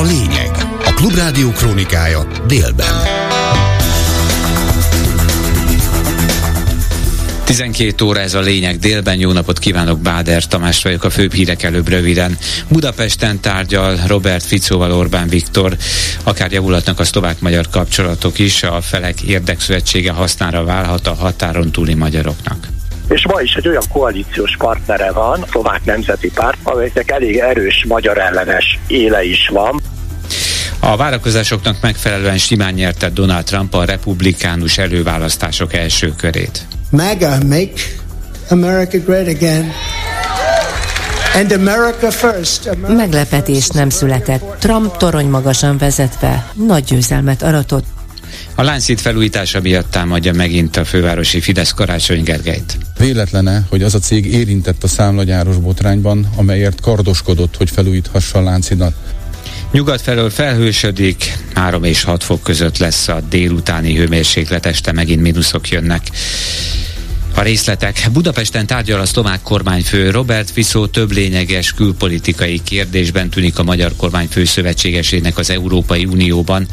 a lényeg. A Klubrádió krónikája délben. 12 óra ez a lényeg délben. Jó napot kívánok, Báder Tamás vagyok, a főbb hírek előbb röviden. Budapesten tárgyal Robert Ficóval Orbán Viktor, akár javulhatnak a szlovák-magyar kapcsolatok is, a felek érdekszövetsége hasznára válhat a határon túli magyaroknak és ma is egy olyan koalíciós partnere van, a szlovák nemzeti párt, amelynek elég erős magyar ellenes éle is van. A várakozásoknak megfelelően simán nyerte Donald Trump a republikánus előválasztások első körét. MAGA, make America great again. And America first. America Meglepetés nem született. Trump torony magasan vezetve nagy győzelmet aratott. A Láncít felújítása miatt támadja megint a fővárosi Fidesz Karácsony Gergelyt. Véletlene, hogy az a cég érintett a számlagyáros botrányban, amelyért kardoskodott, hogy felújíthassa a Láncidat. Nyugat felől felhősödik, 3 és 6 fok között lesz a délutáni hőmérséklet, este megint mínuszok jönnek. A részletek. Budapesten tárgyal a szlovák kormányfő Robert Fiszó több lényeges külpolitikai kérdésben tűnik a magyar kormány főszövetségesének az Európai Unióban.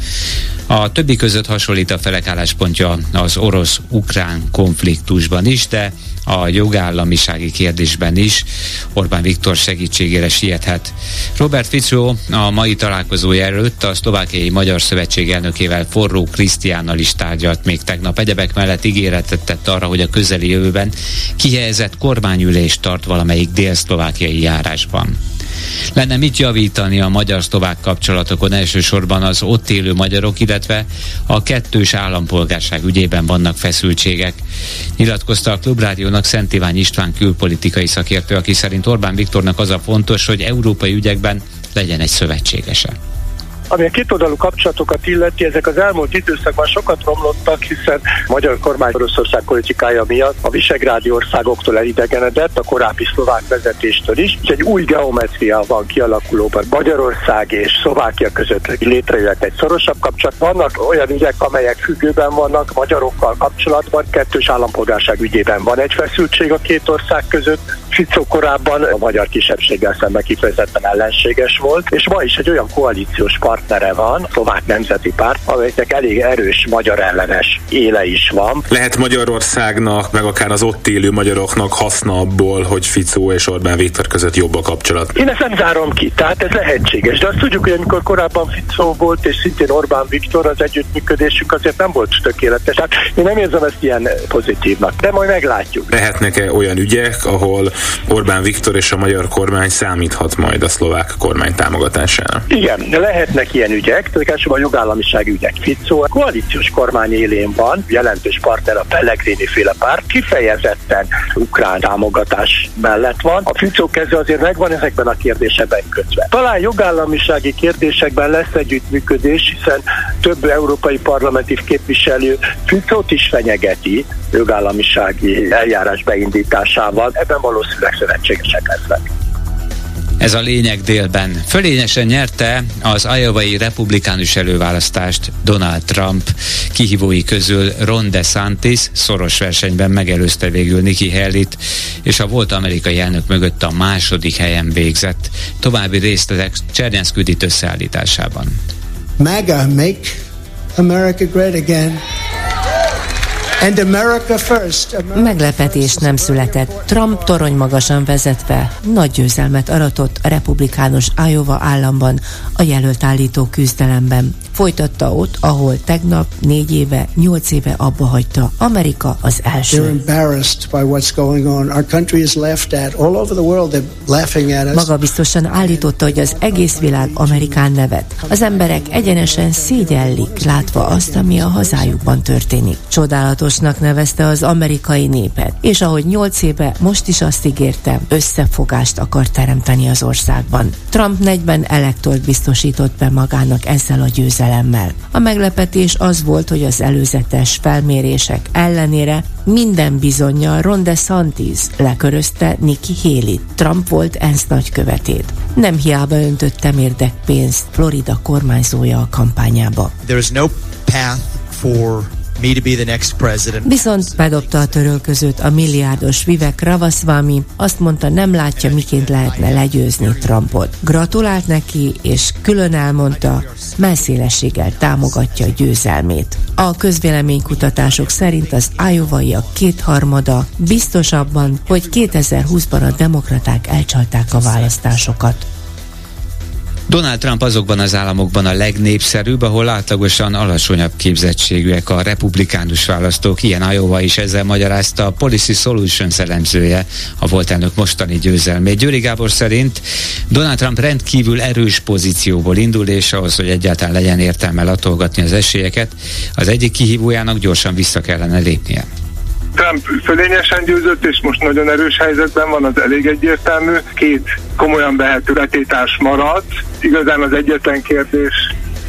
A többi között hasonlít a felek álláspontja az orosz-ukrán konfliktusban is, de a jogállamisági kérdésben is Orbán Viktor segítségére siethet. Robert Fico a mai találkozója előtt a szlovákiai Magyar Szövetség elnökével Forró Krisztiánnal is tárgyalt még tegnap. Egyebek mellett ígéretet tett arra, hogy a közeli jövőben kihelyezett kormányülést tart valamelyik dél-szlovákiai járásban. Lenne mit javítani a magyar-szlovák kapcsolatokon, elsősorban az ott élő magyarok, illetve a kettős állampolgárság ügyében vannak feszültségek. Nyilatkozta a Klubrádiónak Szent Ivány István külpolitikai szakértő, aki szerint Orbán Viktornak az a fontos, hogy európai ügyekben legyen egy szövetségese. Ami a kétoldalú kapcsolatokat illeti, ezek az elmúlt időszakban sokat romlottak, hiszen a magyar kormány Oroszország politikája miatt a visegrádi országoktól elidegenedett, a korábbi szlovák vezetéstől is, és egy új geometria van kialakulóban. Magyarország és Szlovákia között létrejött egy szorosabb kapcsolat. Vannak olyan ügyek, amelyek függőben vannak magyarokkal kapcsolatban, kettős állampolgárság ügyében van egy feszültség a két ország között, Ficó korábban a magyar kisebbséggel szemben kifejezetten ellenséges volt, és ma is egy olyan koalíciós partnere van, a szlovák nemzeti párt, amelynek elég erős magyar ellenes éle is van. Lehet Magyarországnak, meg akár az ott élő magyaroknak haszna abból, hogy Ficó és Orbán Viktor között jobb a kapcsolat? Én ezt nem zárom ki, tehát ez lehetséges. De azt tudjuk, hogy amikor korábban Ficó volt, és szintén Orbán Viktor, az együttműködésük azért nem volt tökéletes. Hát én nem érzem ezt ilyen pozitívnak, de majd meglátjuk. Lehetnek-e olyan ügyek, ahol Orbán Viktor és a magyar kormány számíthat majd a szlovák kormány támogatására. Igen, lehetnek ilyen ügyek, tehát a jogállamiság ügyek. Fico a koalíciós kormány élén van, jelentős partner a Pellegrini féle párt, kifejezetten ukrán támogatás mellett van. A Fico keze azért megvan ezekben a kérdésekben kötve. Talán jogállamisági kérdésekben lesz együttműködés, hiszen több európai parlamenti képviselő Ficót is fenyegeti jogállamisági eljárás beindításával. Ebben valószínűleg szövetségesek lesznek. Ez a lényeg délben. Fölényesen nyerte az ajovai republikánus előválasztást Donald Trump kihívói közül Ron DeSantis szoros versenyben megelőzte végül Nikki Haley-t, és a volt amerikai elnök mögött a második helyen végzett. További részletek Csernyánsz küldít összeállításában. MAGA, make America great again. Meglepetés nem született. Trump torony magasan vezetve nagy győzelmet aratott a republikánus Iowa államban a jelölt állító küzdelemben. Folytatta ott, ahol tegnap négy éve, nyolc éve abba hagyta. Amerika az első. Maga biztosan állította, hogy az egész világ Amerikán nevet. Az emberek egyenesen szégyellik, látva azt, ami a hazájukban történik. Csodálatosnak nevezte az amerikai népet, és ahogy nyolc éve most is azt ígérte, összefogást akar teremteni az országban. Trump 40 elektort biztosított be magának ezzel a győzelemmel. A meglepetés az volt, hogy az előzetes felmérések ellenére minden bizonyal Ron DeSantis lekörözte Nikki Haley. Trump volt ENSZ nagykövetét. Nem hiába öntötte pénzt Florida kormányzója a kampányába. There is no path for Viszont bedobta a törölközőt a milliárdos Vivek Ravasvami, azt mondta nem látja, miként lehetne legyőzni Trumpot. Gratulált neki, és külön elmondta, messzélességgel támogatja a győzelmét. A közvéleménykutatások szerint az Iowa-iak kétharmada biztosabban, hogy 2020-ban a demokraták elcsalták a választásokat. Donald Trump azokban az államokban a legnépszerűbb, ahol átlagosan alacsonyabb képzettségűek a republikánus választók. Ilyen Iowa is ezzel magyarázta a Policy Solutions elemzője, a volt elnök mostani győzelmét. Győri Gábor szerint Donald Trump rendkívül erős pozícióból indul, és ahhoz, hogy egyáltalán legyen értelme latolgatni az esélyeket, az egyik kihívójának gyorsan vissza kellene lépnie. Trump fölényesen győzött, és most nagyon erős helyzetben van, az elég egyértelmű. Két komolyan vehető letétás maradt. Igazán az egyetlen kérdés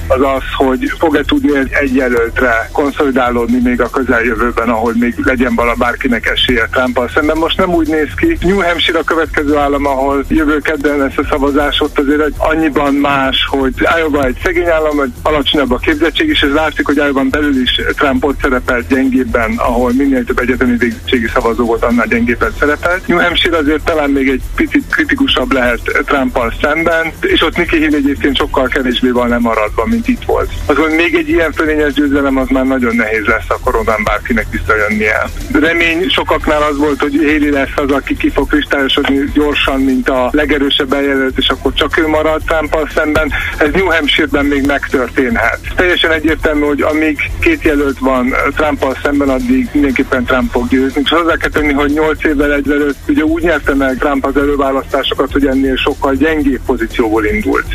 az az, hogy fog-e tudni egy jelöltre konszolidálódni még a közeljövőben, ahol még legyen vala bárkinek esélye trump szemben. Most nem úgy néz ki. New Hampshire a következő állam, ahol jövő kedden lesz a szavazás, ott azért egy annyiban más, hogy Iowa egy szegény állam, hogy alacsonyabb a képzettség, és ez látszik, hogy iowa belül is Trump ott szerepelt gyengébben, ahol minél több egyetemi végzettségi szavazó volt, annál gyengébben szerepelt. New Hampshire azért talán még egy picit kritikusabb lehet trump szemben, és ott Nikki Haley egyébként sokkal kevésbé van lemaradva, mint itt volt. Azon még egy ilyen fölényes győzelem az már nagyon nehéz lesz a koronán bárkinek visszajönnie. Remény sokaknál az volt, hogy Héli lesz az, aki ki fog kristályosodni gyorsan, mint a legerősebb eljelölt, és akkor csak ő marad trump szemben. Ez New Hampshire-ben még megtörténhet. Teljesen egyértelmű, hogy amíg két jelölt van trump szemben, addig mindenképpen Trump fog győzni. És hozzá kell tenni, hogy 8 évvel ezelőtt ugye úgy nyerte meg Trump az előválasztásokat, hogy ennél sokkal gyengébb pozícióból indult.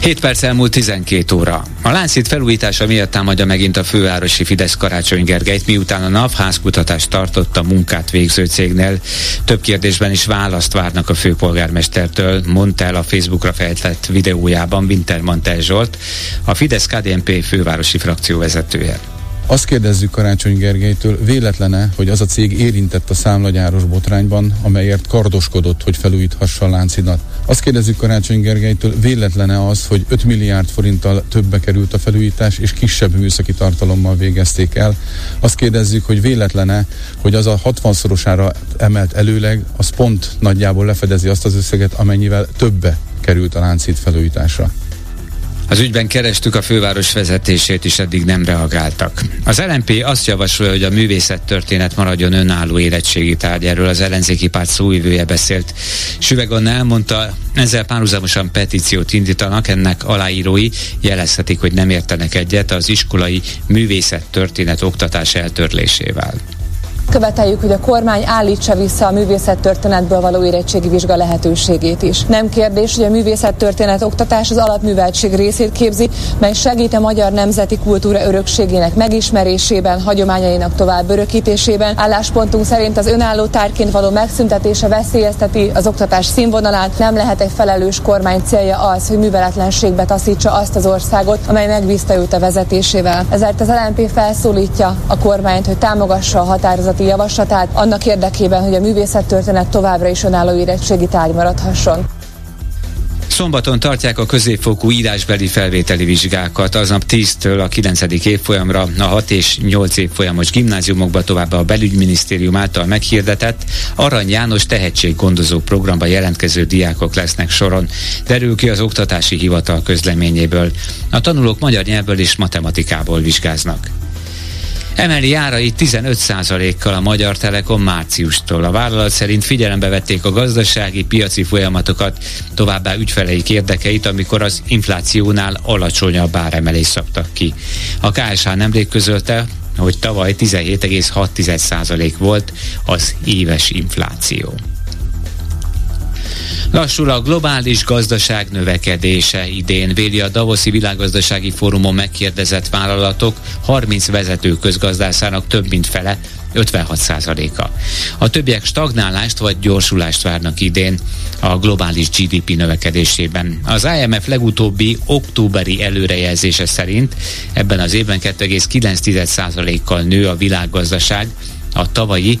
7 perc elmúlt 12 óra. A Láncít felújítása miatt támadja megint a fővárosi Fidesz Karácsony Gergelyt, miután a NAV házkutatást tartott a munkát végző cégnél. Több kérdésben is választ várnak a főpolgármestertől, mondta el a Facebookra fejtett videójában Wintermantel Zsolt, a Fidesz KDNP fővárosi frakció vezetője. Azt kérdezzük Karácsony Gergelytől, véletlene, hogy az a cég érintett a számlagyáros botrányban, amelyért kardoskodott, hogy felújíthassa a láncidat. Azt kérdezzük Karácsony Gergelytől, véletlene az, hogy 5 milliárd forinttal többbe került a felújítás, és kisebb műszaki tartalommal végezték el. Azt kérdezzük, hogy véletlene, hogy az a 60-szorosára emelt előleg, az pont nagyjából lefedezi azt az összeget, amennyivel többe került a láncít felújításra. Az ügyben kerestük a főváros vezetését, is eddig nem reagáltak. Az LNP azt javasolja, hogy a művészettörténet maradjon önálló érettségi tárgy. Erről az ellenzéki párt szóívője beszélt. Süveg Anna elmondta, ezzel párhuzamosan petíciót indítanak, ennek aláírói jelezhetik, hogy nem értenek egyet az iskolai művészettörténet oktatás eltörlésével. Követeljük, hogy a kormány állítsa vissza a művészettörténetből való érettségi vizsga lehetőségét is. Nem kérdés, hogy a művészettörténet oktatás az alapműveltség részét képzi, mely segít a magyar nemzeti kultúra örökségének megismerésében, hagyományainak tovább örökítésében. Álláspontunk szerint az önálló tárként való megszüntetése veszélyezteti az oktatás színvonalát. Nem lehet egy felelős kormány célja az, hogy műveletlenségbe taszítsa azt az országot, amely megbízta őt a vezetésével. Ezért az LNP felszólítja a kormányt, hogy támogassa a határozat kormányzati javaslatát annak érdekében, hogy a művészettörténet továbbra is önálló érettségi tárgy maradhasson. Szombaton tartják a középfokú írásbeli felvételi vizsgákat, aznap 10-től a 9. évfolyamra a 6 és 8 évfolyamos gimnáziumokba továbbá a belügyminisztérium által meghirdetett Arany János tehetséggondozó programba jelentkező diákok lesznek soron, derül ki az Oktatási Hivatal közleményéből. A tanulók magyar nyelvből és matematikából vizsgáznak. Emeli árai 15%-kal a Magyar Telekom márciustól. A vállalat szerint figyelembe vették a gazdasági, piaci folyamatokat, továbbá ügyfeleik érdekeit, amikor az inflációnál alacsonyabb áremelést szabtak ki. A KSH nemrég közölte, hogy tavaly 17,6% volt az éves infláció. Lassul a globális gazdaság növekedése idén, véli a Davoszi Világgazdasági Fórumon megkérdezett vállalatok 30 vezető közgazdászának több mint fele 56%-a. A többiek stagnálást vagy gyorsulást várnak idén a globális GDP növekedésében. Az IMF legutóbbi októberi előrejelzése szerint ebben az évben 2,9%-kal nő a világgazdaság a tavalyi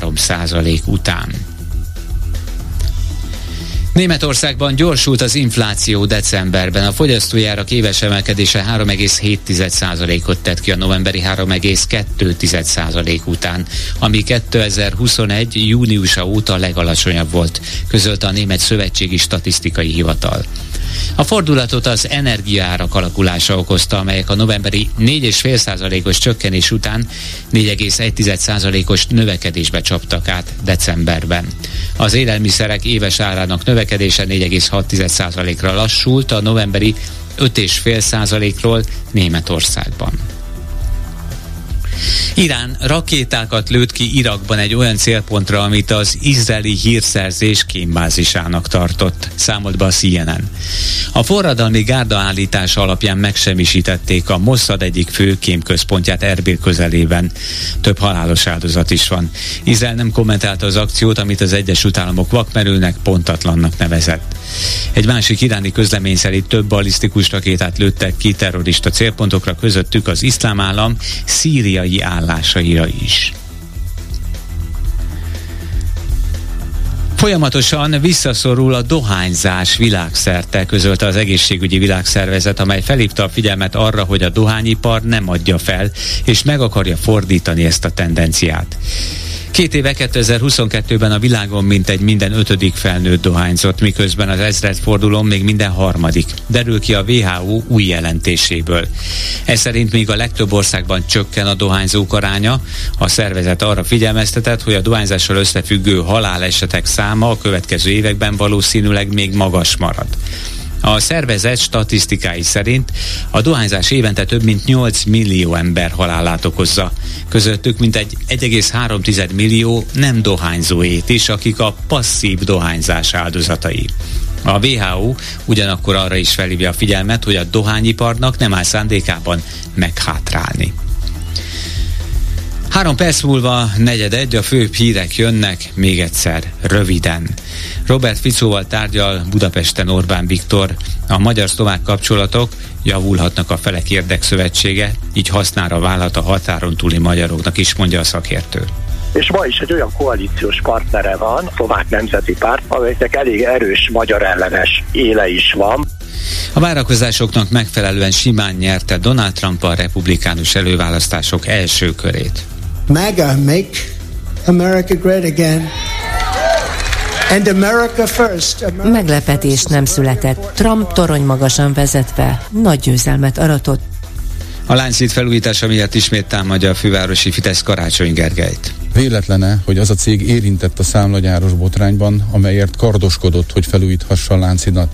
3% után. Németországban gyorsult az infláció decemberben. A fogyasztójárak éves emelkedése 3,7%-ot tett ki a novemberi 3,2% után, ami 2021. júniusa óta legalacsonyabb volt, közölte a Német Szövetségi Statisztikai Hivatal. A fordulatot az energiaárak alakulása okozta, amelyek a novemberi 4,5%-os csökkenés után 4,1%-os növekedésbe csaptak át decemberben. Az élelmiszerek éves árának növekedése 4,6%-ra lassult a novemberi 5,5%-ról Németországban. Irán rakétákat lőtt ki Irakban egy olyan célpontra, amit az izraeli hírszerzés kémbázisának tartott, számolt be a CNN. A forradalmi gárda állítása alapján megsemmisítették a Mossad egyik fő kémközpontját Erbil közelében. Több halálos áldozat is van. Izrael nem kommentálta az akciót, amit az Egyesült Államok vakmerülnek pontatlannak nevezett. Egy másik iráni közlemény szerint több balisztikus rakétát lőttek ki terrorista célpontokra, közöttük az iszlám állam szíriai állásaira is. Folyamatosan visszaszorul a dohányzás világszerte, közölte az egészségügyi világszervezet, amely felhívta a figyelmet arra, hogy a dohányipar nem adja fel, és meg akarja fordítani ezt a tendenciát. Két éve 2022-ben a világon mintegy minden ötödik felnőtt dohányzott, miközben az ezred fordulón még minden harmadik. Derül ki a WHO új jelentéséből. Ez szerint még a legtöbb országban csökken a dohányzók aránya. A szervezet arra figyelmeztetett, hogy a dohányzással összefüggő halálesetek száma a következő években valószínűleg még magas marad. A szervezet statisztikái szerint a dohányzás évente több mint 8 millió ember halálát okozza. Közöttük mintegy 1,3 millió nem dohányzóét is, akik a passzív dohányzás áldozatai. A WHO ugyanakkor arra is felhívja a figyelmet, hogy a dohányiparnak nem áll szándékában meghátrálni. Három perc múlva negyed egy, a főbb hírek jönnek, még egyszer, röviden. Robert Ficóval tárgyal Budapesten Orbán Viktor. A magyar-szlovák kapcsolatok javulhatnak a felek érdekszövetsége, így hasznára válhat a határon túli magyaroknak is, mondja a szakértő és ma is egy olyan koalíciós partnere van, a szlovák nemzeti párt, amelynek elég erős magyar ellenes éle is van. A várakozásoknak megfelelően simán nyerte Donald Trump a republikánus előválasztások első körét. MAGA, make America great again. And America first. America Meglepetés nem született. Trump torony magasan vezetve nagy győzelmet aratott. A Lányszít felújítása miatt ismét támadja a fővárosi Fidesz Karácsony Gergelyt. Véletlene, hogy az a cég érintett a számlagyáros botrányban, amelyért kardoskodott, hogy felújíthassa a láncidat.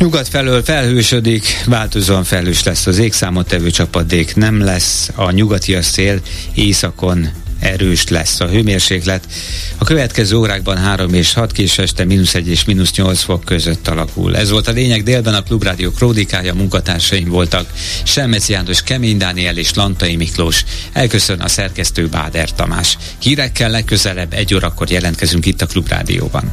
Nyugat felől felhősödik, változóan felhős lesz az égszámottevő csapadék, nem lesz a nyugati a szél, északon erős lesz a hőmérséklet. A következő órákban 3 és 6 kés este mínusz 1 és mínusz 8 fok között alakul. Ez volt a lényeg délben a Klubrádió kródikája, munkatársaim voltak Selmec János, Kemény Dániel és Lantai Miklós. Elköszön a szerkesztő Báder Tamás. Hírekkel legközelebb egy órakor jelentkezünk itt a Klubrádióban.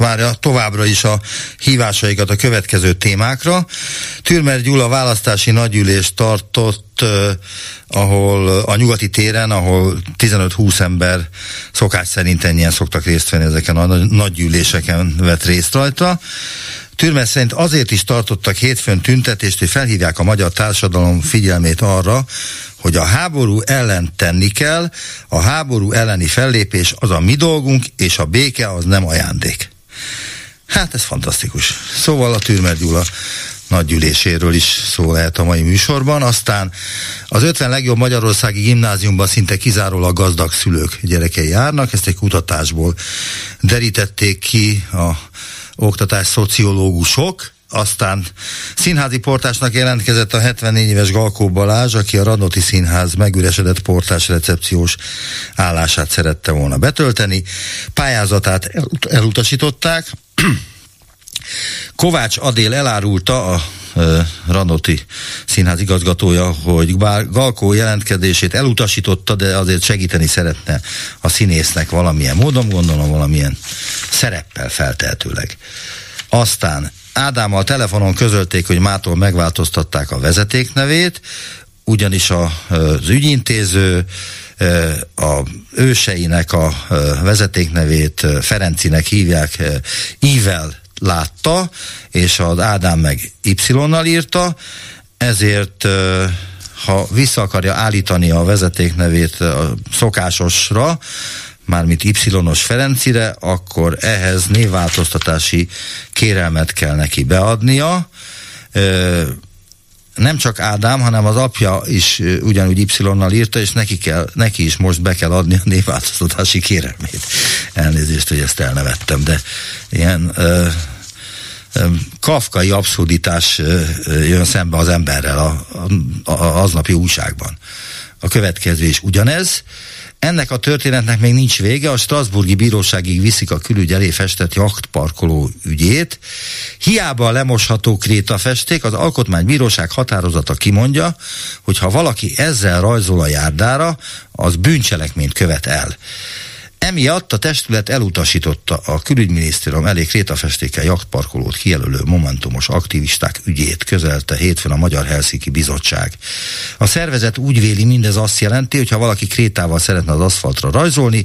várja továbbra is a hívásaikat a következő témákra. Türmer Gyula választási nagyülést tartott, ahol a nyugati téren, ahol 15-20 ember szokás szerint ennyien szoktak részt venni ezeken a nagygyűléseken vett részt rajta. Türmer szerint azért is tartottak hétfőn tüntetést, hogy felhívják a magyar társadalom figyelmét arra, hogy a háború ellen tenni kell, a háború elleni fellépés az a mi dolgunk, és a béke az nem ajándék. Hát ez fantasztikus. Szóval a Türmer Gyula nagygyűléséről is szó lehet a mai műsorban. Aztán az 50 legjobb magyarországi gimnáziumban szinte kizárólag gazdag szülők gyerekei járnak. Ezt egy kutatásból derítették ki a oktatás szociológusok, aztán színházi portásnak jelentkezett a 74 éves Galkó Balázs, aki a Radnoti Színház megüresedett portás recepciós állását szerette volna betölteni. Pályázatát elutasították, Kovács Adél elárulta a Ranoti színház igazgatója, hogy bár Galkó jelentkezését elutasította, de azért segíteni szeretne a színésznek valamilyen módon, gondolom valamilyen szereppel feltehetőleg. Aztán Ádámmal telefonon közölték, hogy mától megváltoztatták a vezetéknevét, ugyanis az ügyintéző a őseinek a vezetéknevét Ferencinek hívják, Ível látta, és az Ádám meg Y-nal írta, ezért ha vissza akarja állítani a vezetéknevét a szokásosra, mármint Y-os Ferencire, akkor ehhez névváltoztatási kérelmet kell neki beadnia. Nem csak Ádám, hanem az apja is ugyanúgy Y-nal írta, és neki, kell, neki is most be kell adni a névváltoztatási kérelmét. Elnézést, hogy ezt elnevettem, de ilyen kafkai abszurditás jön szembe az emberrel a, a, a aznapi újságban. A következő is ugyanez. Ennek a történetnek még nincs vége, a Strasburgi Bíróságig viszik a külügy elé festett jachtparkoló ügyét. Hiába a lemosható kréta festék, az Alkotmánybíróság határozata kimondja, hogy ha valaki ezzel rajzol a járdára, az bűncselekményt követ el. Emiatt a testület elutasította a külügyminisztérium elég krétafestékkel jachtparkolót kijelölő momentumos aktivisták ügyét, közelte hétfőn a Magyar Helsinki Bizottság. A szervezet úgy véli, mindez azt jelenti, hogy ha valaki krétával szeretne az aszfaltra rajzolni,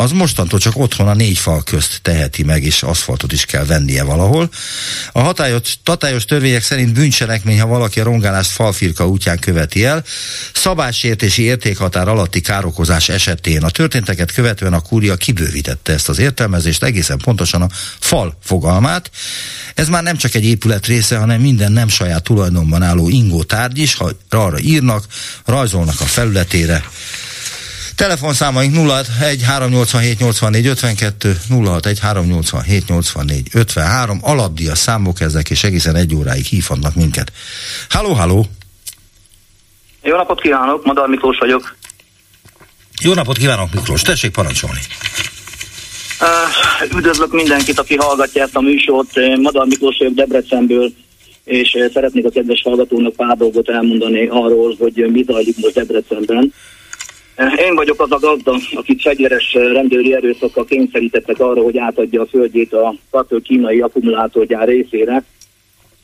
az mostantól csak otthon a négy fal közt teheti meg, és aszfaltot is kell vennie valahol. A hatályos, tatályos törvények szerint bűncselekmény, ha valaki a rongálást falfirka útján követi el, szabálysértési értékhatár alatti károkozás esetén a történteket követően a kúria kibővítette ezt az értelmezést, egészen pontosan a fal fogalmát. Ez már nem csak egy épület része, hanem minden nem saját tulajdonban álló ingó tárgy is, ha arra írnak, rajzolnak a felületére, Telefonszámaink 061 387 84 52, 061 387 84 53, a számok ezek, és egészen egy óráig hívhatnak minket. Halló, halló! Jó napot kívánok, Madar Miklós vagyok. Jó napot kívánok, Miklós, tessék parancsolni. Uh, üdvözlök mindenkit, aki hallgatja ezt a műsort. Madar Miklós vagyok Debrecenből, és szeretnék a kedves hallgatónak pár dolgot elmondani arról, hogy mi zajlik most Debrecenben. Én vagyok az a gazda, akit fegyveres rendőri erőszakkal kényszerítettek arra, hogy átadja a földjét a katő kínai akkumulátorgyár részére,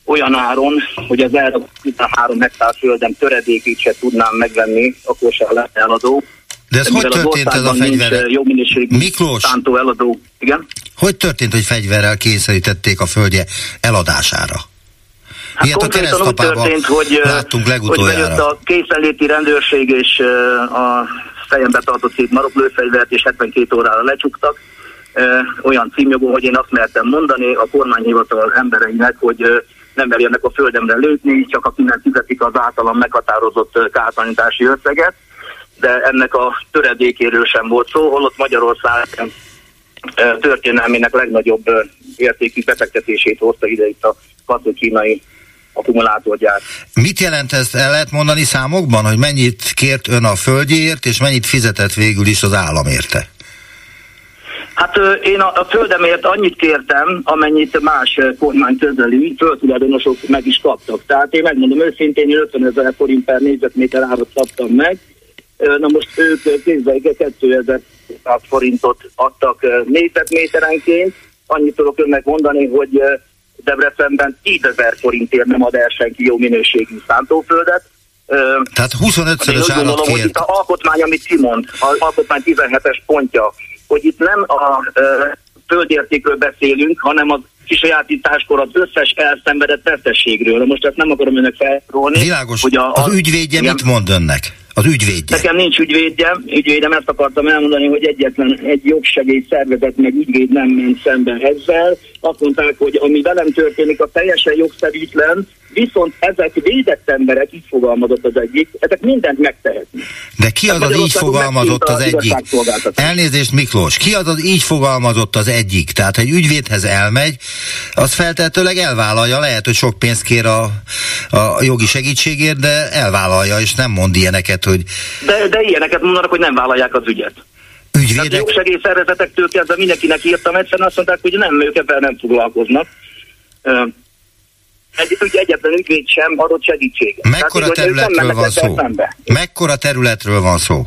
olyan áron, hogy az erre 13 hektár földem töredékét se tudnám megvenni, akkor se lesz eladó. De ez De hogy történt ez a fegyver? Jó minőségű Miklós, szántó eladó. Igen? Hogy történt, hogy fegyverrel kényszerítették a földje eladására? Hát Ilyet a keresztapában történt, hogy. Hogy bejött a készenléti rendőrség és a fejembe tartott szép maroklőfegyvert, és 72 órára lecsuktak. Olyan címjogó, hogy én azt mertem mondani a kormányhivatal embereinek, hogy nem merjenek a földemre lőni, csak akinek fizetik az általam meghatározott kártalanítási összeget, de ennek a töredékéről sem volt szó, holott Magyarország történelmének legnagyobb értékű befektetését hozta ide itt a kató-kínai akkumulátorgyár. Mit jelent ezt? El lehet mondani számokban, hogy mennyit kért ön a földjéért, és mennyit fizetett végül is az állam érte? Hát én a, a földemért annyit kértem, amennyit más kormány közeli földtulajdonosok meg is kaptak. Tehát én megmondom őszintén, én 50 ezer forint per négyzetméter árat szabtam meg. Na most ők kézbeike 2000 forintot adtak négyzetméterenként. Annyit tudok önnek mondani, hogy Debrecenben 10 ezer forintért nem ad el senki jó minőségű szántóföldet. Tehát 25-szörös állat gondolom, hogy itt a alkotmány, amit kimond, az alkotmány 17-es pontja, hogy itt nem a földértékről beszélünk, hanem az kisajátításkor az összes elszenvedett veszességről. Most ezt nem akarom önök felrólni. Világos. Hogy a, a, az ügyvédje igen, mit mond önnek? Az ügyvédje. Nekem nincs ügyvédjem, ügyvédem ezt akartam elmondani, hogy egyetlen egy jogsegély szervezet meg ügyvéd nem ment szembe ezzel. Azt mondták, hogy ami velem történik, a teljesen jogszerűtlen, viszont ezek védett emberek, így fogalmazott az egyik, ezek mindent megtehetnek. De ki az az így fogalmazott az egyik? Elnézést Miklós, ki az az így fogalmazott az egyik? Tehát, egy ügyvédhez elmegy, az feltehetőleg elvállalja, lehet, hogy sok pénzt kér a, a jogi segítségért, de elvállalja, és nem mond ilyeneket, hogy... De, de ilyeneket mondanak, hogy nem vállalják az ügyet. Ügyvédek? Tehát jogsegélyszervezetektől kezdve mindenkinek írtam, egyszerűen azt mondták, hogy nem, ők ebben nem foglalkoznak egy, ugye egyetlen ügyvéd sem adott segítséget. Mekkora Tehát, területről van szó? Szembe. Mekkora területről van szó?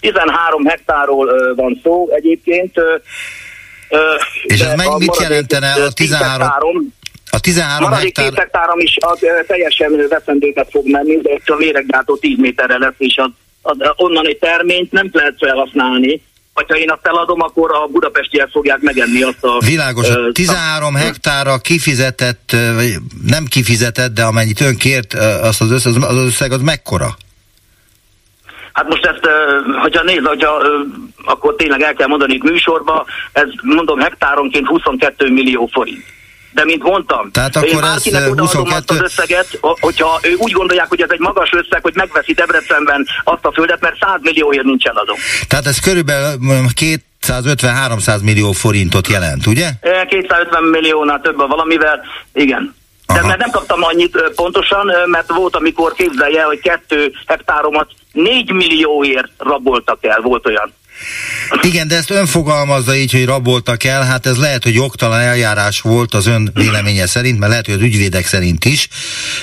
13 hektárról van szó egyébként. És ez meg mit jelentene a 13? Hektárom, a 13 hektár... hektárom is a, teljesen veszendőket fog menni, de a méregdátó 10 méterre lesz, és az, az, onnan egy terményt nem lehet felhasználni, ha én azt eladom, akkor a budapestiek fogják megenni azt a... Világos, uh, 13 uh, hektára kifizetett, vagy nem kifizetett, de amennyit ön kért, azt az összeg, az összeg az mekkora? Hát most ezt, hogyha nézd, hogyha, akkor tényleg el kell mondani műsorba, ez mondom hektáronként 22 millió forint. De mint mondtam, Tehát akkor ez 22... azt az összeget, hogyha ő úgy gondolják, hogy ez egy magas összeg, hogy megveszi Debrecenben azt a földet, mert 100 millióért nincs eladó. Tehát ez körülbelül két 250-300 millió forintot jelent, ugye? 250 milliónál több a valamivel, igen. De mert nem kaptam annyit pontosan, mert volt, amikor képzelje, hogy kettő hektáromat 4 millióért raboltak el, volt olyan. Igen, de ezt ön fogalmazza így, hogy raboltak el, hát ez lehet, hogy jogtalan eljárás volt az ön véleménye szerint, mert lehet, hogy az ügyvédek szerint is.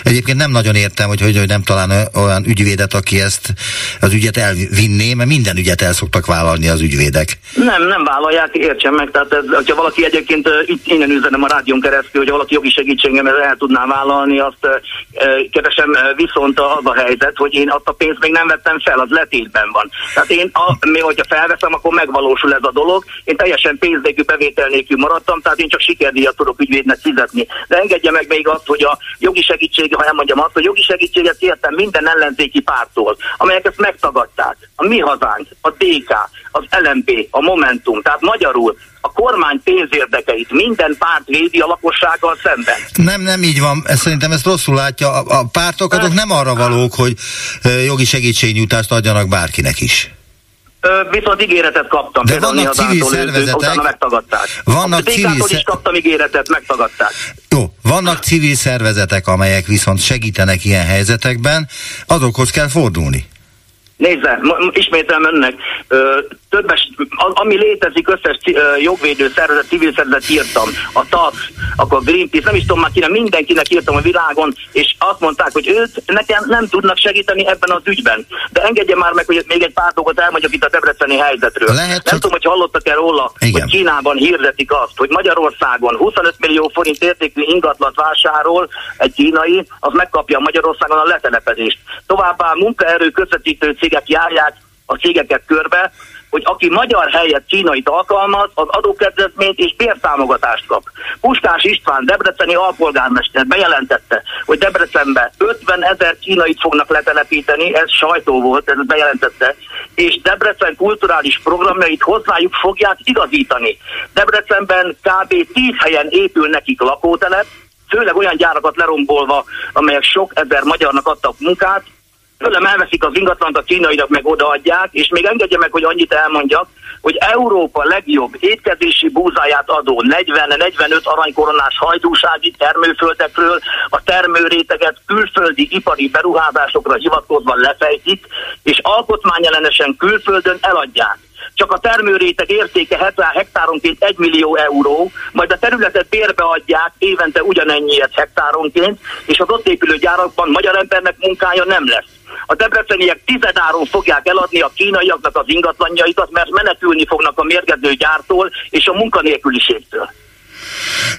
Egyébként nem nagyon értem, hogy, hogy, nem talán olyan ügyvédet, aki ezt az ügyet elvinné, mert minden ügyet el szoktak vállalni az ügyvédek. Nem, nem vállalják, értsem meg. Tehát ez, hogyha valaki egyébként itt innen üzenem a rádión keresztül, hogy valaki jogi segítségem el tudná vállalni, azt keresem viszont az a helyzet, hogy én azt a pénzt még nem vettem fel, az letétben van. Tehát én, a, mi, hogyha fel elveszem, akkor megvalósul ez a dolog. Én teljesen pénznélkül, bevétel nélkül maradtam, tehát én csak sikerdíjat tudok ügyvédnek fizetni. De engedje meg még azt, hogy a jogi segítség, ha elmondjam azt, hogy jogi segítséget kértem minden ellenzéki pártól, amelyek ezt megtagadták. A Mi Hazánk, a DK, az LMP, a Momentum, tehát magyarul a kormány pénzérdekeit minden párt védi a lakossággal szemben. Nem, nem így van. Ezt szerintem ezt rosszul látja. A, a pártok azok nem arra valók, hogy jogi segítségnyújtást adjanak bárkinek is. Viszont ígéretet kaptam. De vannak civil szervezetek. Utána megtagadták. Vannak a civil is kaptam ígéretet, megtagadták. Jó, vannak civil szervezetek, amelyek viszont segítenek ilyen helyzetekben, azokhoz kell fordulni. Nézze, ismételem önnek, többes, ami létezik, összes jogvédő szervezet, civil szervezet írtam, a TAF, akkor Greenpeace, nem is tudom már kinek, mindenkinek írtam a világon, és azt mondták, hogy őt nekem nem tudnak segíteni ebben az ügyben. De engedje már meg, hogy még egy pár dolgot elmondjak itt a debreceni helyzetről. Lehet, nem csak... tudom, hogy hallottak-e róla, Igen. hogy Kínában hirdetik azt, hogy Magyarországon 25 millió forint értékű ingatlat vásárol egy kínai, az megkapja Magyarországon a letelepezést. Továbbá munkaerő közvetítő cégek járják a cégeket körbe, hogy aki magyar helyett kínait alkalmaz, az adókedvezményt és bértámogatást kap. Puskás István, Debreceni alpolgármester bejelentette, hogy Debrecenbe 50 ezer kínait fognak letelepíteni, ez sajtó volt, ez bejelentette, és Debrecen kulturális programjait hozzájuk fogják igazítani. Debrecenben kb. 10 helyen épül nekik lakótelep, főleg olyan gyárakat lerombolva, amelyek sok ezer magyarnak adtak munkát, tőlem elveszik az ingatlant, a kínaiak meg odaadják, és még engedje meg, hogy annyit elmondjak, hogy Európa legjobb étkezési búzáját adó 40-45 aranykoronás hajdúsági termőföldekről a termőréteget külföldi ipari beruházásokra hivatkozva lefejtik, és alkotmányellenesen külföldön eladják csak a termőréteg értéke 70 hektáronként 1 millió euró, majd a területet bérbe adják évente ugyanennyiért hektáronként, és az ott épülő gyárakban magyar embernek munkája nem lesz. A debreceniek tizedáron fogják eladni a kínaiaknak az ingatlanjaikat, mert menekülni fognak a mérgező gyártól és a munkanélküliségtől.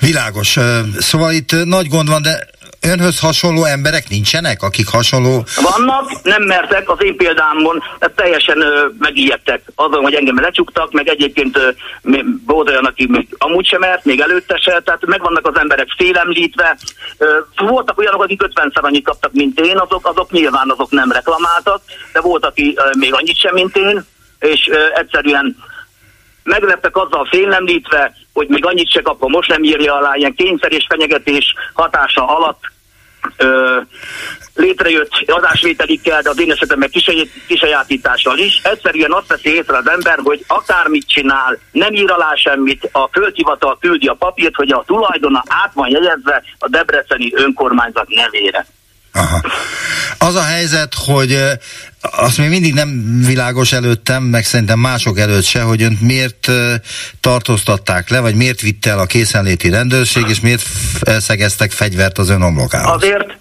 Világos. Szóval itt nagy gond van, de önhöz hasonló emberek nincsenek, akik hasonló... Vannak, nem mertek, az én példámon teljesen ö, megijedtek azon, hogy engem lecsuktak, meg egyébként ö, volt olyan, aki még amúgy sem mert, még előtte se, tehát megvannak az emberek félemlítve. Ö, voltak olyanok, akik 50-szer annyit kaptak, mint én, azok, azok nyilván azok nem reklamáltak, de volt, aki ö, még annyit sem, mint én, és ö, egyszerűen megleptek azzal félemlítve, hogy még annyit se kap, most nem írja alá, ilyen kényszer és fenyegetés hatása alatt ö, létrejött adásvételikkel, de az én esetemben kisajátítással is. Egyszerűen azt veszi észre az ember, hogy akármit csinál, nem ír alá semmit, a földhivatal küldi a papírt, hogy a tulajdona át van jegyezve a debreceni önkormányzat nevére. Aha. Az a helyzet, hogy azt még mindig nem világos előttem, meg szerintem mások előtt se, hogy önt miért tartóztatták le, vagy miért vitte el a készenléti rendőrség, és miért elszegeztek fegyvert az ön homlokához. Azért,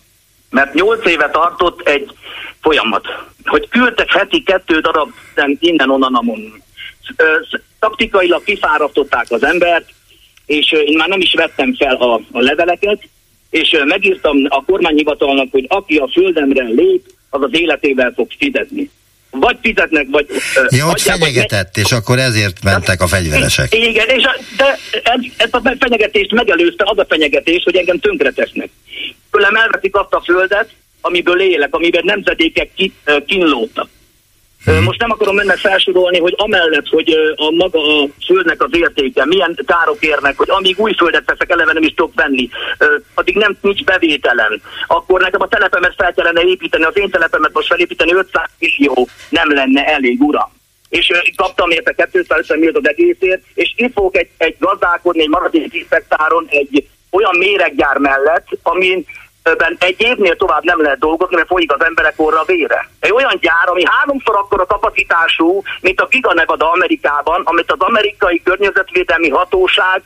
mert nyolc éve tartott egy folyamat, hogy küldtek heti kettő darab innen-onnan amon. Taktikailag kifárasztották az embert, és én már nem is vettem fel a, a leveleket, és megírtam a kormányhivatalnak, hogy aki a földemre lép, az az életével fog fizetni. Vagy fizetnek, vagy... Ja, ott fenyegetett, és akkor ezért mentek a fegyveresek. Igen, és a, de ez, ez a fenyegetést megelőzte az a fenyegetés, hogy engem tönkretesznek. Tőlem elveszik azt a földet, amiből élek, amiben nemzedékek ki, kínlódtak. Hmm. Most nem akarom önnek felsorolni, hogy amellett, hogy a maga a földnek az értéke, milyen károk érnek, hogy amíg új földet veszek, eleve nem is tudok venni, addig nem nincs bevételem, akkor nekem a telepemet fel kellene építeni, az én telepemet most felépíteni 500 millió nem lenne elég, uram és kaptam érte 250 milliót az egészért, és itt fogok egy, egy gazdálkodni egy maradék 10 hektáron egy olyan méreggyár mellett, amin ben egy évnél tovább nem lehet dolgozni, mert folyik az emberek orra vére. Egy olyan gyár, ami háromszor akkora kapacitású, mint a Giga Nevada Amerikában, amit az amerikai környezetvédelmi hatóság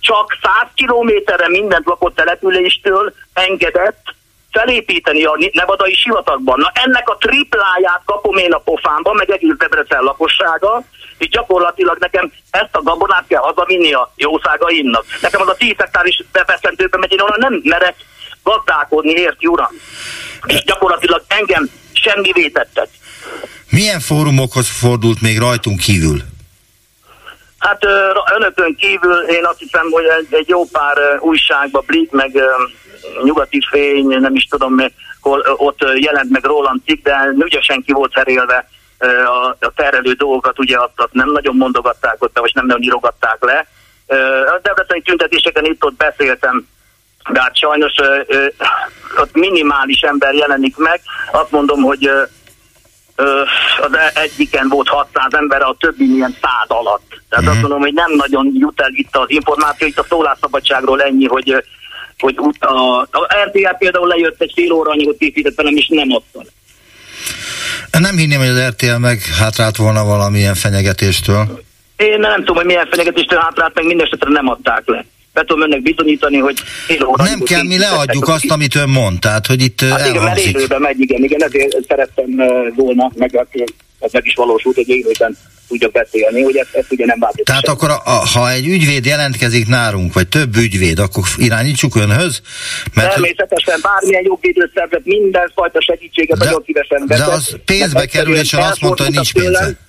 csak 100 kilométerre mindent lakott településtől engedett felépíteni a nevadai sivatagban. Na ennek a tripláját kapom én a pofámba, meg egész Debrecen lakossága, és gyakorlatilag nekem ezt a gabonát kell hazavinni a jószágaimnak. Nekem az a 10 hektár is befeszentőben megy, én onnan nem merek gazdálkodni, érti uram? És gyakorlatilag engem semmi vétettek. Milyen fórumokhoz fordult még rajtunk kívül? Hát önökön kívül én azt hiszem, hogy egy, egy jó pár újságban, Blik, meg Nyugati Fény, nem is tudom, hol ott jelent meg Roland cikk, de ügyesen ki volt herélve a, a terelő dolgokat, ugye azt, azt nem nagyon mondogatták ott, vagy nem nagyon írogatták le. A Debreceni tüntetéseken itt-ott beszéltem de hát sajnos ö, ö, ott minimális ember jelenik meg. Azt mondom, hogy ö, ö, az egyiken volt 600 ember, a többi milyen szád alatt. Tehát mm-hmm. azt mondom, hogy nem nagyon jut el itt az információ, itt a szólásszabadságról ennyi, hogy hogy a, a RTL például lejött egy fél óra anyagot készített velem, és nem adta Nem hinném, hogy az RTL meg hátrált volna valamilyen fenyegetéstől. Én nem tudom, hogy milyen fenyegetéstől hátrált, meg mindesetre nem adták le be tudom önnek bizonyítani, hogy Nem kell, mi leadjuk azt, amit ön mond, tehát hogy itt hát igen, mert élőben megy, igen, igen, ezért szerettem volna, meg ez meg is valósult, hogy élőben tudjak beszélni, hogy ezt, ezt ugye nem változik. Tehát akkor, a, ha egy ügyvéd jelentkezik nálunk, vagy több ügyvéd, akkor irányítsuk önhöz? Mert Természetesen bármilyen jogvédőszervezet mindenfajta segítséget nagyon szívesen De az pénzbe kerül, és azt mondta, hogy nincs pénze.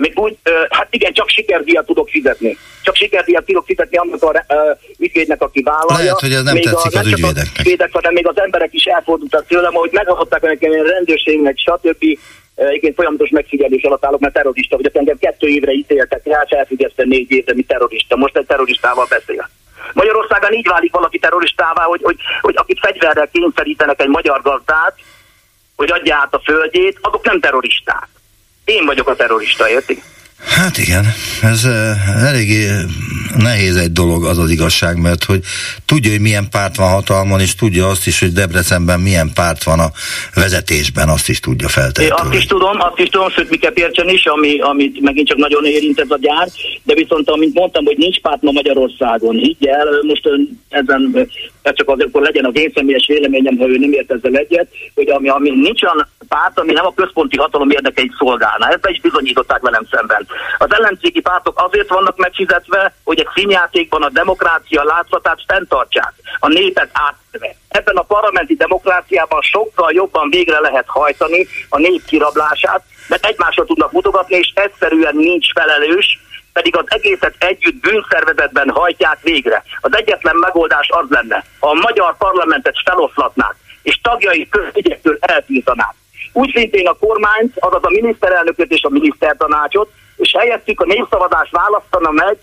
Még úgy, hát igen, csak sikerdíjat tudok fizetni. Csak sikerdíjat tudok fizetni annak a ügyvédnek, aki vállalja. Lehet, hogy ez nem még tetszik a, az ügyvédeknek. Ügyvédek, hanem még az emberek is elfordultak tőlem, hogy megadották nekem a rendőrségnek, stb. Igen, folyamatos megfigyelés alatt állok, mert terrorista vagyok. Engem kettő évre ítéltek rá, és elfüggesztem négy évre, mint terrorista. Most egy terroristával beszél. Magyarországon így válik valaki terroristává, hogy, hogy, hogy akit fegyverrel kényszerítenek egy magyar gazdát, hogy adja át a földjét, azok nem terroristák. Én vagyok a terrorista, érti? Hát igen, ez uh, eléggé nehéz egy dolog az az igazság, mert hogy tudja, hogy milyen párt van hatalmon, és tudja azt is, hogy Debrecenben milyen párt van a vezetésben, azt is tudja feltétlenül. Azt is tudom, azt is tudom, hogy miket értsen is, ami, amit megint csak nagyon érint ez a gyár, de viszont amint mondtam, hogy nincs párt ma Magyarországon, így el, most ön ezen, ez csak azért, akkor legyen az én személyes véleményem, ha ő nem ért ezzel egyet, hogy ami, ami nincs olyan párt, ami nem a központi hatalom érdekeit szolgálná. Ezt be is bizonyították velem szemben. Az ellenzéki pártok azért vannak megfizetve, hogy egy színjátékban a demokrácia látszatát fenntartsák, a népet átve. Ebben a parlamenti demokráciában sokkal jobban végre lehet hajtani a nép kirablását, mert egymásra tudnak mutogatni, és egyszerűen nincs felelős, pedig az egészet együtt bűnszervezetben hajtják végre. Az egyetlen megoldás az lenne, ha a magyar parlamentet feloszlatnák, és tagjai közügyektől eltiltanák. Úgy szintén a kormányt, azaz a miniszterelnököt és a minisztertanácsot, és helyettük a népszavazást választana meg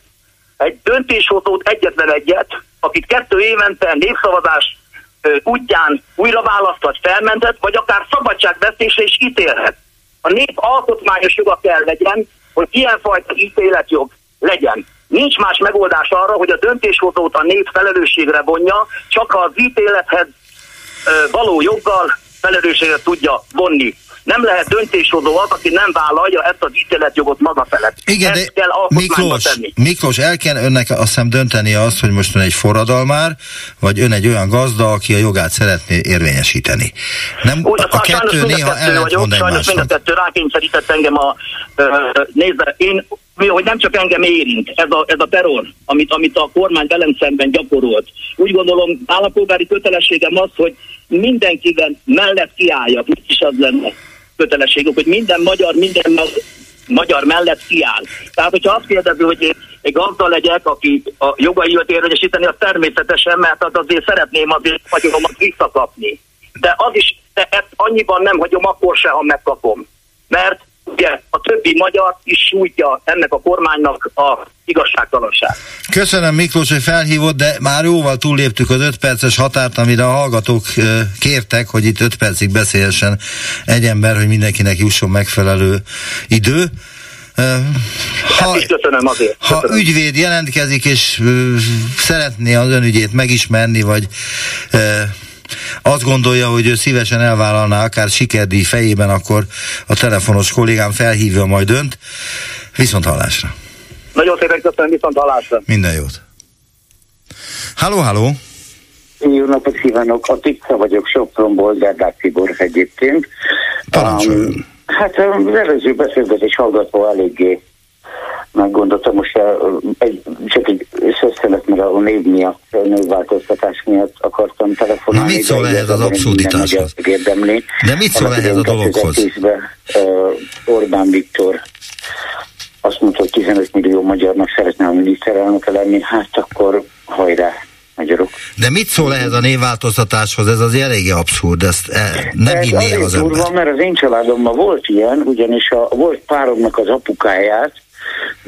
egy döntéshozót egyetlen egyet, akit kettő évente népszavazás útján újra választott, felmentett, vagy akár szabadságvesztésre is ítélhet. A nép alkotmányos joga kell legyen, hogy ilyenfajta ítéletjog legyen. Nincs más megoldás arra, hogy a döntéshozót a nép felelősségre vonja, csak az ítélethez való joggal felelősséget tudja vonni. Nem lehet döntéshozó az, aki nem vállalja ezt az ítéletjogot maga felett. Igen, ezt de kell Miklós, tenni. Miklós, el kell önnek azt hiszem dönteni azt, hogy most ön egy forradalmár, vagy ön egy olyan gazda, aki a jogát szeretné érvényesíteni. Nem, Úgy, a kettő néha ellentmond Sajnos mind a kettő rákényszerített engem a... Nézze, én mi, hogy nem csak engem érint ez a, ez a terror, amit, amit a kormány velem szemben gyakorolt. Úgy gondolom, állampolgári kötelességem az, hogy mindenkiben mellett kiálljak, mit is az lenne kötelességük, hogy minden magyar, minden magyar mellett kiáll. Tehát, hogyha azt kérdezi, hogy egy gazda legyek, aki a jogaimat érvényesíteni, az természetesen, mert az azért szeretném azért vagyonomat visszakapni. De az is, de ezt annyiban nem hagyom akkor se, ha megkapom. Mert ugye a többi magyar is sújtja ennek a kormánynak a igazságtalanság. Köszönöm Miklós, hogy felhívott, de már jóval túlléptük az 5 perces határt, amire a hallgatók kértek, hogy itt 5 percig beszélhessen egy ember, hogy mindenkinek jusson megfelelő idő. Ha, köszönöm azért. Köszönöm. ha ügyvéd jelentkezik, és szeretné az önügyét megismerni, vagy azt gondolja, hogy ő szívesen elvállalná akár sikerdíj fejében, akkor a telefonos kollégám felhívja majd önt. Viszont hallásra. Nagyon szépen köszönöm, viszont hallásra. Minden jót. Halló, halló. Jó napot kívánok, a Pizza vagyok Sopronból, Derdák Tibor egyébként. Um, hát az előző beszélgetés hallgatva eléggé meggondoltam, most egy, csak egy szösszenet, mert a név miatt, a névváltoztatás miatt akartam telefonálni. Na mit szól ehhez az abszurditáshoz? De mit szól ehhez a dologhoz? Uh, Orbán Viktor azt mondta, hogy 15 millió magyarnak szeretne a miniszterelnöke lenni, hát akkor hajrá, magyarok. De mit szól ehhez a névváltoztatáshoz? Ez az eléggé abszurd, ezt e, nem hinné az ember. Durva, mert az én családomban volt ilyen, ugyanis a, volt páromnak az apukáját,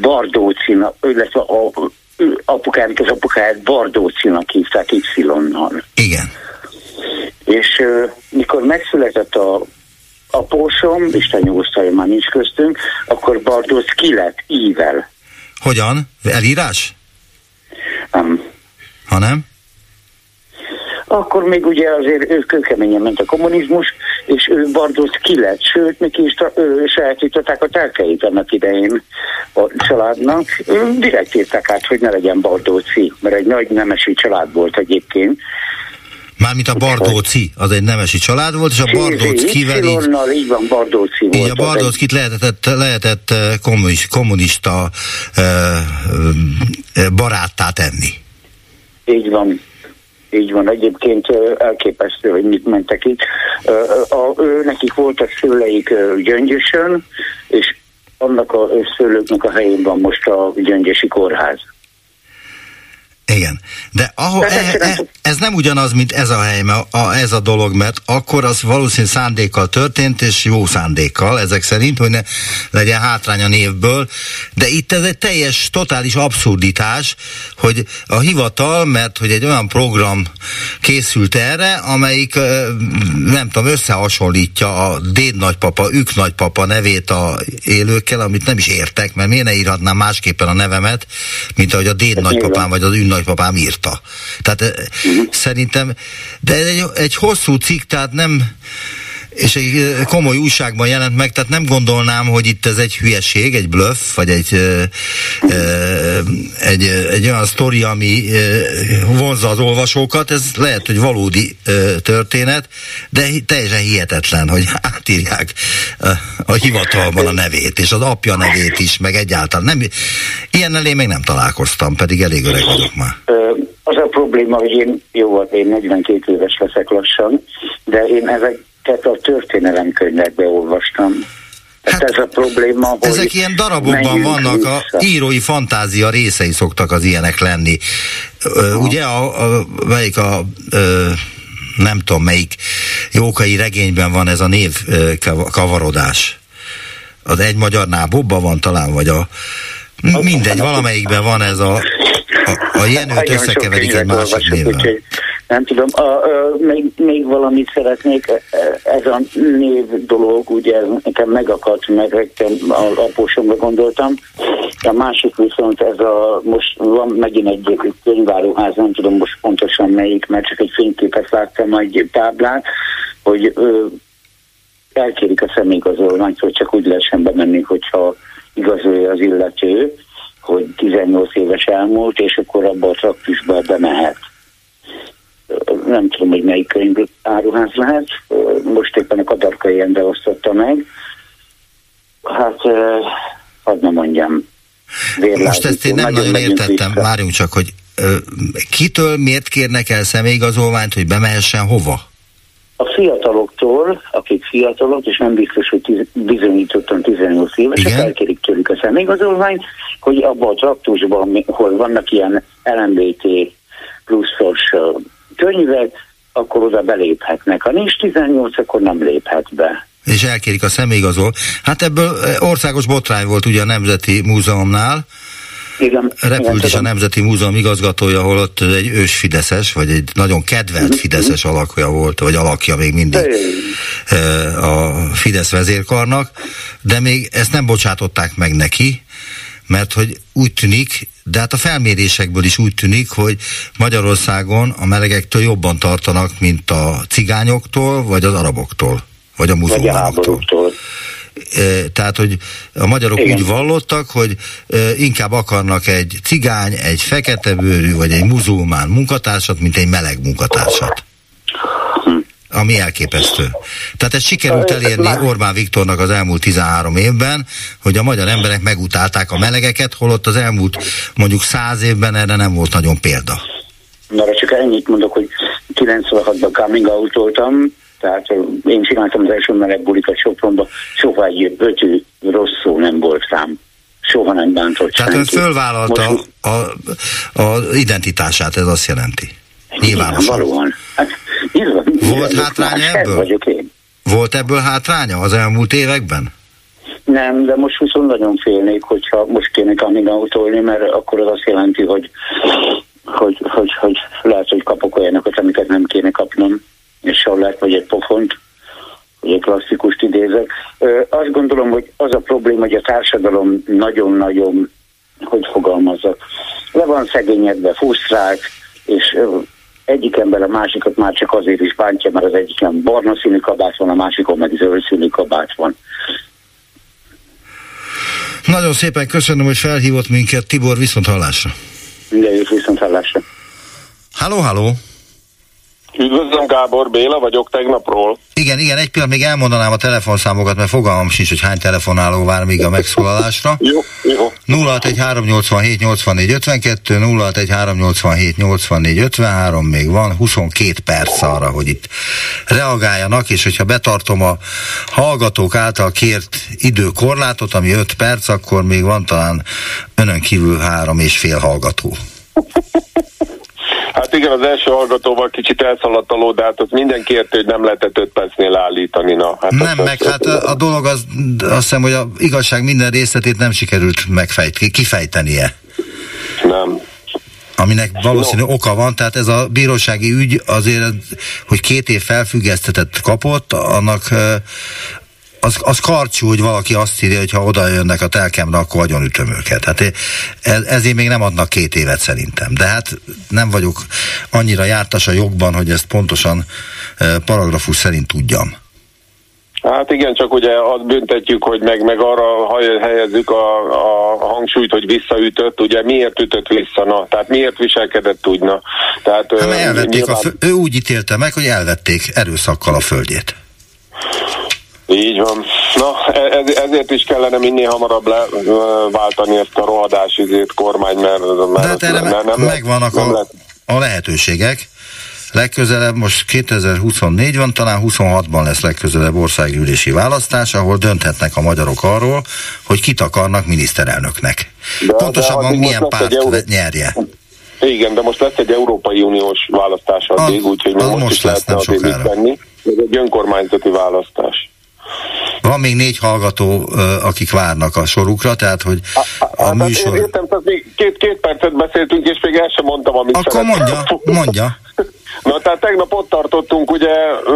Bardócinak, illetve a, apukának az apukáját Bardócinak hívták Y-nal. Igen. És mikor megszületett a a pósom, Isten nyugosztalja már nincs köztünk, akkor Bardóz ki lett ível. Hogyan? Elírás? Nem. Ha nem? Akkor még ugye azért ő kőkeményen ment a kommunizmus, és ő Bardóz ki lett, sőt, neki is ő, sajátították a telkeit annak idején a családnak. Direkt írták át, hogy ne legyen Bardóci, mert egy nagy nemesi család volt egyébként, Mármint a Bardóci, az egy nemesi család volt, és a Bardóckivel így... így van, Bardóci volt. Így a Bardóckit lehetett, lehetett kommunis, kommunista baráttá tenni. Így van. Így van, egyébként elképesztő, hogy mit mentek itt. A, ő, nekik voltak szüleik Gyöngyösön, és annak a szőlőknek a helyén van most a Gyöngyösi kórház. Igen. De ahol, e, e, ez nem ugyanaz, mint ez a hely, a, a, ez a dolog, mert akkor az valószínűleg szándékkal történt, és jó szándékkal, ezek szerint, hogy ne legyen hátrány a névből, de itt ez egy teljes, totális abszurditás, hogy a hivatal, mert hogy egy olyan program készült erre, amelyik nem tudom, összehasonlítja a déd nagypapa, ők nagypapa nevét a élőkkel, amit nem is értek, mert miért ne írhatnám másképpen a nevemet, mint ahogy a déd nagypapám vagy az ün nagypapám írta. Tehát uh-huh. szerintem, de egy, egy hosszú cikk, tehát nem és egy komoly újságban jelent meg, tehát nem gondolnám, hogy itt ez egy hülyeség, egy bluff, vagy egy, egy, egy olyan sztori, ami vonzza az olvasókat, ez lehet, hogy valódi történet, de teljesen hihetetlen, hogy átírják a hivatalban a nevét, és az apja nevét is, meg egyáltalán nem, ilyennel én még nem találkoztam, pedig elég öreg vagyok már. Az a probléma, hogy én jó volt, én 42 éves leszek lassan, de én ezek ezeket a történelemkönyvekbe olvastam. Hát, ez a probléma, hogy Ezek ilyen darabokban vannak, vissza. a írói fantázia részei szoktak az ilyenek lenni. Ö, ugye a, a, melyik a ö, nem tudom melyik jókai regényben van ez a név kavarodás. Az egy magyar nábobban van talán, vagy a mindegy, valamelyikben van ez a a, a Jenőt összekeverik egy másik névvel. Nem tudom, a, a, még, még valamit szeretnék, ez a név dolog, ugye nekem megakadt, meg reggel a apósomra gondoltam. A másik viszont ez a, most van megint egy könyváruház, nem tudom most pontosan melyik, mert csak egy fényképet láttam, egy táblát, hogy ö, elkérik a személyigazolványt, hogy csak úgy lehessen bemenni, hogyha igazolja az illető, hogy 18 éves elmúlt, és akkor abba a traktusba bemehet nem tudom, hogy melyik könyv áruház lehet, most éppen a kadarkai ember osztotta meg. Hát, hadd nem mondjam. Most ezt én nem nagyon értettem, vissza. várjunk csak, hogy ö, kitől miért kérnek el személyigazolványt, hogy bemehessen hova? A fiataloktól, akik fiatalok, és nem biztos, hogy tiz, bizonyítottan 18 évesek, elkérik tőlük a személyigazolványt, hogy abban a traktusban, hol vannak ilyen LMBT pluszos könyvek, akkor oda beléphetnek. Ha nincs 18, akkor nem léphet be. És elkérik a személyigazol. Hát ebből országos botrány volt ugye a Nemzeti Múzeumnál, igen, Repült igen, is a Nemzeti Múzeum igazgatója, ahol ott egy ős Fideszes, vagy egy nagyon kedvelt mhm, Fideszes mhm. alakja volt, vagy alakja még mindig a Fidesz vezérkarnak, de még ezt nem bocsátották meg neki, mert hogy úgy tűnik, de hát a felmérésekből is úgy tűnik, hogy Magyarországon a melegektől jobban tartanak, mint a cigányoktól, vagy az araboktól, vagy a muzulmánoktól. E, tehát, hogy a magyarok Igen. úgy vallottak, hogy e, inkább akarnak egy cigány, egy fekete bőrű, vagy egy muzulmán munkatársat, mint egy meleg munkatársat ami elképesztő. Tehát ez sikerült elérni Orbán Viktornak az elmúlt 13 évben, hogy a magyar emberek megutálták a melegeket, holott az elmúlt mondjuk 100 évben erre nem volt nagyon példa. Na, csak ennyit mondok, hogy 96-ban coming out tehát én csináltam az első meleg bulikat Sopronba, soha egy ötű rossz szó nem volt rám. Soha nem bántott Tehát senki. ön fölvállalta Most... a, a, a identitását, ez azt jelenti. Nyilvánosan. Valóan. Hát, volt hátránya ebből? Vagyok én. Volt ebből hátránya az elmúlt években? Nem, de most viszont nagyon félnék, hogyha most kéne coming mert akkor az azt jelenti, hogy, hogy, hogy, hogy lehet, hogy kapok olyanokat, amiket nem kéne kapnom, és lehet, vagy egy pofont, hogy egy klasszikust idézek. Ö, azt gondolom, hogy az a probléma, hogy a társadalom nagyon-nagyon, hogy fogalmazzak, le van szegényedve, fusztrált, és egyik ember a másikat már csak azért is bántja, mert az egyiken barna színű kabát van, a másikon meg zöld színű kabát van. Nagyon szépen köszönöm, hogy felhívott minket. Tibor, viszont hallásra. Minden viszont hallásra. Halló, halló! Üdvözlöm, Gábor Béla vagyok tegnapról. Igen, igen, egy pillanat még elmondanám a telefonszámokat, mert fogalmam sincs, hogy hány telefonáló vár még a megszólalásra. jó, jó. 061387 84 52, 061387 84 53, még van 22 perc arra, hogy itt reagáljanak, és hogyha betartom a hallgatók által kért időkorlátot, ami 5 perc, akkor még van talán önön kívül három és fél hallgató. Hát igen, az első hallgatóval kicsit elszaladt a ló, de hát az mindenki érti, hogy nem lehetett 5 percnél állítani. Na, hát nem, meg hát a, a dolog az, azt hiszem, hogy a igazság minden részletét nem sikerült megfejt, kifejtenie. Nem. Aminek valószínű no. oka van, tehát ez a bírósági ügy azért, hogy két év felfüggesztetet kapott, annak az, az karcsú, hogy valaki azt írja, hogy ha oda jönnek a telkemre, akkor ütöm őket. Hát ez, ezért még nem adnak két évet szerintem. De hát nem vagyok annyira jártas a jogban, hogy ezt pontosan e, paragrafus szerint tudjam. Hát igen, csak ugye azt büntetjük, hogy meg, meg arra helyezzük a, a hangsúlyt, hogy visszaütött, ugye miért ütött vissza, na, tehát miért viselkedett úgy, na. Tehát, hát, elvették nyilván... a fő, ő úgy ítélte meg, hogy elvették erőszakkal a földjét. Így van. Na, e- ez, ezért is kellene minél hamarabb leváltani ezt a rohadás izét kormány, mert, mert, De hát erre mert nem megvannak nem a, a lehetőségek. Legközelebb most 2024 van, talán 26-ban lesz legközelebb országgyűlési választás, ahol dönthetnek a magyarok arról, hogy kit akarnak miniszterelnöknek. De, Pontosabban de milyen párt Euró... nyerje. Igen, de most lesz egy Európai Uniós választás addig, úgyhogy most, most is lehetne addig tenni. Ez egy önkormányzati választás. Van még négy hallgató, akik várnak a sorukra, tehát hogy a, a hát műsor... Értem, tehát még két, két percet beszéltünk, és még el sem mondtam, amit Akkor szeretném. mondja, mondja. Na, tehát tegnap ott tartottunk, ugye,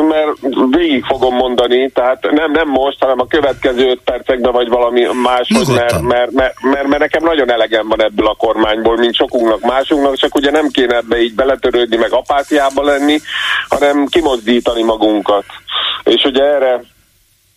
mert végig fogom mondani, tehát nem, nem most, hanem a következő öt percekben, vagy valami máshoz, mert, mert, mert, mert, mert, nekem nagyon elegem van ebből a kormányból, mint sokunknak, másunknak, csak ugye nem kéne ebbe így beletörődni, meg apátiába lenni, hanem kimozdítani magunkat. És ugye erre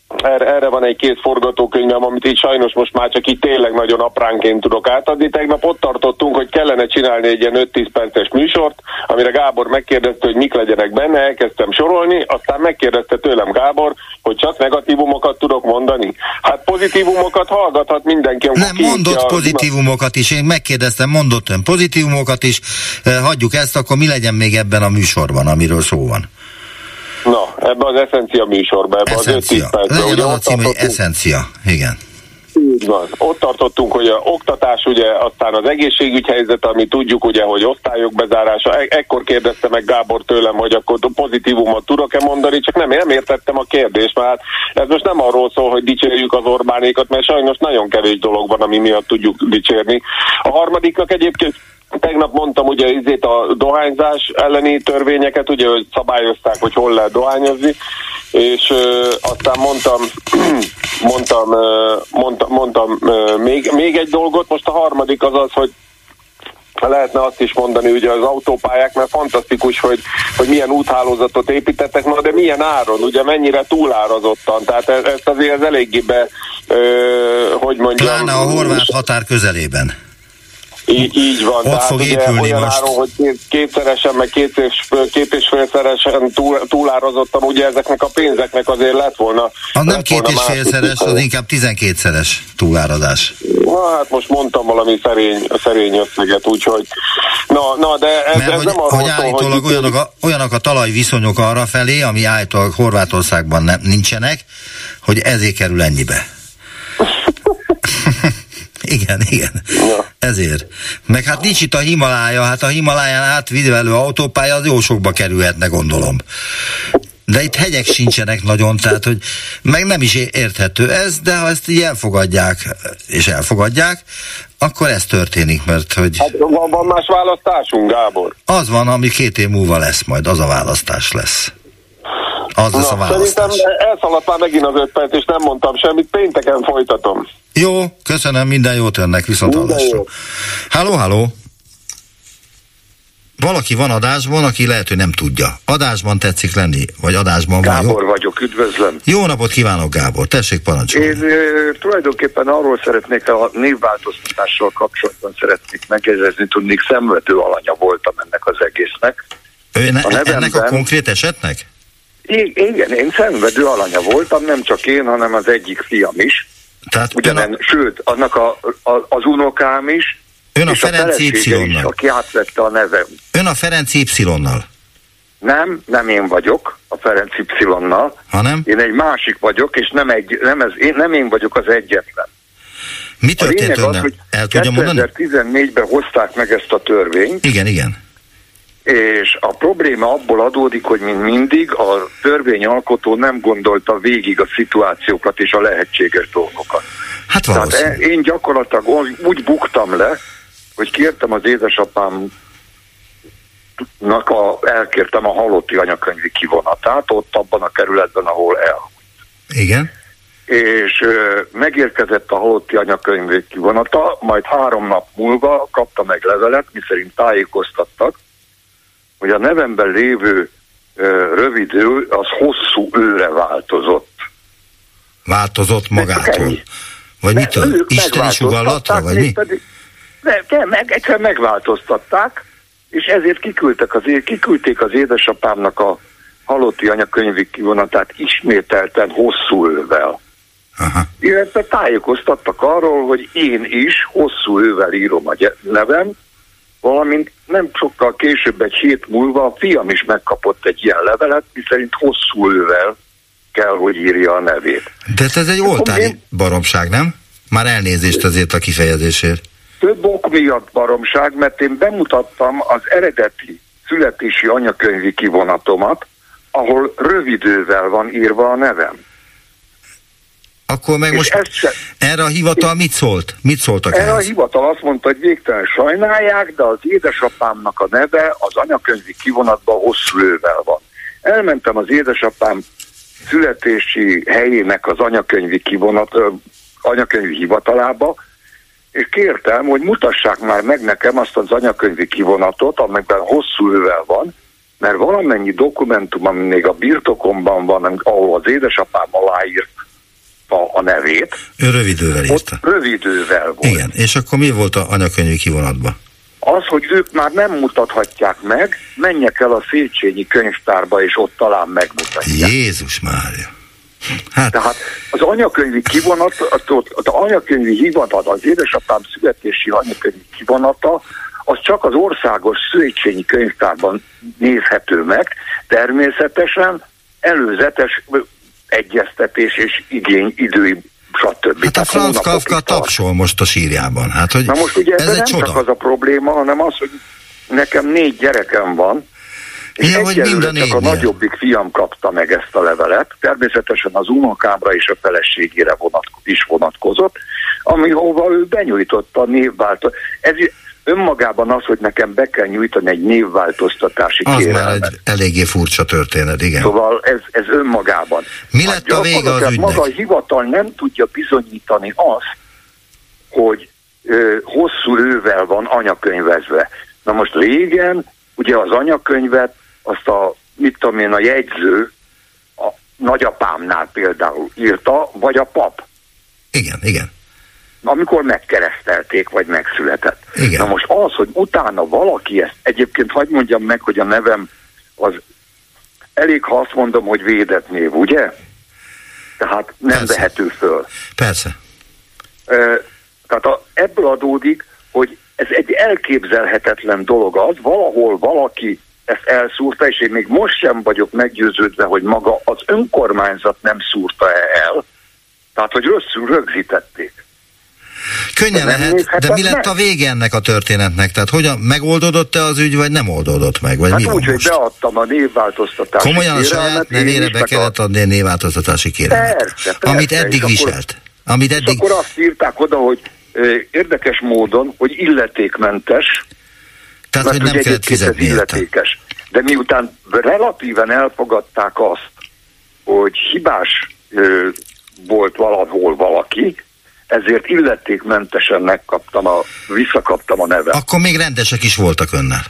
erre, erre van egy két forgatókönyvem, amit így sajnos most már csak így tényleg nagyon apránként tudok átadni. Tegnap ott tartottunk, hogy kellene csinálni egy ilyen 5-10 perces műsort, amire Gábor megkérdezte, hogy mik legyenek benne, elkezdtem sorolni, aztán megkérdezte tőlem Gábor, hogy csak negatívumokat tudok mondani. Hát pozitívumokat hallgathat mindenki. Nem, mondott a... pozitívumokat is, én megkérdeztem, mondott ön pozitívumokat is, hagyjuk ezt, akkor mi legyen még ebben a műsorban, amiről szó van? Na, ebbe az eszencia műsorban, ebbe eszencia. az 5-10 percben. Legyen az a cím, hogy eszencia, igen. Így van. Ott tartottunk, hogy a oktatás, ugye, aztán az egészségügy helyzet, ami tudjuk, ugye, hogy osztályok bezárása. E- ekkor kérdezte meg Gábor tőlem, hogy akkor pozitívumot tudok-e mondani, csak nem, nem értettem a kérdést, mert ez most nem arról szól, hogy dicsérjük az Orbánékat, mert sajnos nagyon kevés dolog van, ami miatt tudjuk dicsérni. A harmadiknak egyébként Tegnap mondtam ugye izét a dohányzás elleni törvényeket, ugye, hogy szabályozták, hogy hol lehet dohányozni, és ö, aztán mondtam, mondtam, ö, mondtam, mondtam ö, még, még egy dolgot, most a harmadik az az, hogy lehetne azt is mondani ugye az autópályák, mert fantasztikus, hogy, hogy milyen úthálózatot építettek, na de milyen áron, ugye mennyire túlárazottan, tehát ez, ez azért ez eléggé be, ö, hogy mondjam... Pláne a horvát határ közelében. Így, így van. Ott Tehát fog ugye épülni olyan most. áron, hogy két, kétszeresen, meg két és, két és félszeresen túl, túlárazottam, ugye ezeknek a pénzeknek azért lett volna. Az nem lett két és félszeres, az inkább tizenkétszeres túláradás. Na, hát most mondtam valami szerény, szerény összeget, úgyhogy na, na de ez, Mert ez hogy, nem arról hogy állítólag hogy olyanok a, olyanok a talajviszonyok arra felé, ami állítólag Horvátországban nem, nincsenek, hogy ezért kerül ennyibe. Igen, igen. Ja. Ezért. Meg hát nincs itt a Himalája, hát a Himaláján átvidelő autópálya az jó sokba kerülhetne, gondolom. De itt hegyek sincsenek nagyon, tehát hogy meg nem is érthető ez, de ha ezt így elfogadják, és elfogadják, akkor ez történik, mert hogy Hát van, van más választásunk, Gábor? az van, ami két év múlva lesz majd, az a választás lesz. Az lesz a választás. szerintem elszaladt már megint az öt perc, és nem mondtam semmit, pénteken folytatom. Jó, köszönöm, minden jót önnek, viszont hallásra. Halló, halló! Valaki van adásban, aki lehet, hogy nem tudja. Adásban tetszik lenni, vagy adásban van, jó? Gábor vagyok, üdvözlöm. Jó napot kívánok, Gábor, tessék parancsolni. Én ö, tulajdonképpen arról szeretnék, a névváltoztatással kapcsolatban szeretnék megjegyezni, tudnék szenvedő alanya voltam ennek az egésznek. Ön, a nevemben- ennek a konkrét esetnek? I- igen, én szenvedő alanya voltam, nem csak én, hanem az egyik fiam is. Tehát Ugyanen, sőt, annak a, a, az unokám is, Ön a és Ferenc is, Y-nal. aki átvette a nevem. Ön a Ferenc Y-nal, Nem, nem én vagyok a Ferenc Y-nal, hanem? én egy másik vagyok, és nem, egy, nem, ez, én, nem én vagyok az egyetlen. Mi A történt önnel? El tudja mondani? 2014-ben hozták meg ezt a törvényt, Igen, igen. És a probléma abból adódik, hogy mint mindig a törvényalkotó nem gondolta végig a szituációkat és a lehetséges dolgokat. Hát Tehát valószínű. e- én gyakorlatilag úgy- buktam le, hogy kértem az édesapámnak a, elkértem a halotti anyakönyvi kivonatát, ott abban a kerületben, ahol el. Igen. És ö, megérkezett a halotti anyakönyvi kivonata, majd három nap múlva kapta meg levelet, miszerint tájékoztattak, hogy a nevemben lévő rövid ő, az hosszú őre változott. Változott magától. Vagy De mitől? sugallattal, megváltoztatták, vagy mi? Ne, nem, meg, egyszer megváltoztatták, és ezért kiküldtek az, kiküldték az édesapámnak a halotti anyakönyvi kivonatát ismételten hosszú ővel. Aha. Illetve tájékoztattak arról, hogy én is hosszú ővel írom a nevem, valamint nem sokkal később, egy hét múlva a fiam is megkapott egy ilyen levelet, miszerint hosszú ővel kell, hogy írja a nevét. De hát ez egy oltári én- baromság, nem? Már elnézést azért a kifejezésért. Több ok miatt baromság, mert én bemutattam az eredeti születési anyakönyvi kivonatomat, ahol rövidővel van írva a nevem. Akkor meg És most se- erre a hivatal mit szólt? Mit szóltak Erre a ehhez? hivatal azt mondta, hogy végtelen sajnálják, de az édesapámnak a neve az anyakönyvi kivonatban hosszú van. Elmentem az édesapám születési helyének az anyakönyvi kivonat, ö, anyakönyvi hivatalába, és kértem, hogy mutassák már meg nekem azt az anyakönyvi kivonatot, amelyben hosszú ővel van, mert valamennyi dokumentum, ami még a birtokomban van, ahol az édesapám aláírta a nevét, Ő rövidővel írta. rövidővel volt. Igen, és akkor mi volt a anyakönyvi kivonatban? Az, hogy ők már nem mutathatják meg, menjek el a Széchenyi könyvtárba, és ott talán megmutatják. Jézus Mária. Hát. Tehát az anyakönyvi kivonat, az, az anyakönyvi hivatal, az édesapám születési anyakönyvi kivonata, az csak az országos Széchenyi könyvtárban nézhető meg, természetesen előzetes egyeztetés és igény, idő, stb. Hát a Franz Kafka tapsol most a sírjában. Hát, hogy Na most ugye ez ebben egy nem csoda. csak az a probléma, hanem az, hogy nekem négy gyerekem van, és Igen, hogy mind a csak a nagyobbik fiam kapta meg ezt a levelet, természetesen az unokámra és a feleségére vonatko- is vonatkozott, ami hova ő benyújtotta a névváltoztatást. Ez önmagában az, hogy nekem be kell nyújtani egy névváltoztatási Az már kérelmet. egy eléggé furcsa történet, igen. Szóval ez, ez önmagában. Mi lett a vége az ügynek? Maga a hivatal nem tudja bizonyítani azt, hogy ö, hosszú ővel van anyakönyvezve. Na most régen, ugye az anyakönyvet, azt a, mit tudom én, a jegyző, a nagyapámnál például írta, vagy a pap. Igen, igen. Amikor megkeresztelték, vagy megszületett. Igen. Na most az, hogy utána valaki ezt, egyébként hagyd mondjam meg, hogy a nevem az elég, ha azt mondom, hogy védett név, ugye? Tehát nem Persze. vehető föl. Persze. Ö, Tehát a, ebből adódik, hogy ez egy elképzelhetetlen dolog az, valahol valaki ezt elszúrta, és én még most sem vagyok meggyőződve, hogy maga az önkormányzat nem szúrta el, tehát hogy rosszul rögzítették. Könnyen nem lehet, nézhetett de mi lett meg? a vége ennek a történetnek? Tehát hogyan megoldódott-e az ügy, vagy nem oldódott meg? Vagy Hát mi úgy, hogy beadtam a névváltoztatási Komolyan a saját nevére be kellett a- adni egy névváltoztatási kérelmet. Persze, persze, Amit és eddig akkor- viselt. Amit És eddig... akkor azt írták oda, hogy érdekes módon, hogy illetékmentes, Tehát, hogy mert nem ugye kellett fizetni illetékes. De miután relatíven elfogadták azt, hogy hibás ö, volt valahol valaki, ezért illetékmentesen megkaptam a, visszakaptam a nevet. Akkor még rendesek is voltak önnel.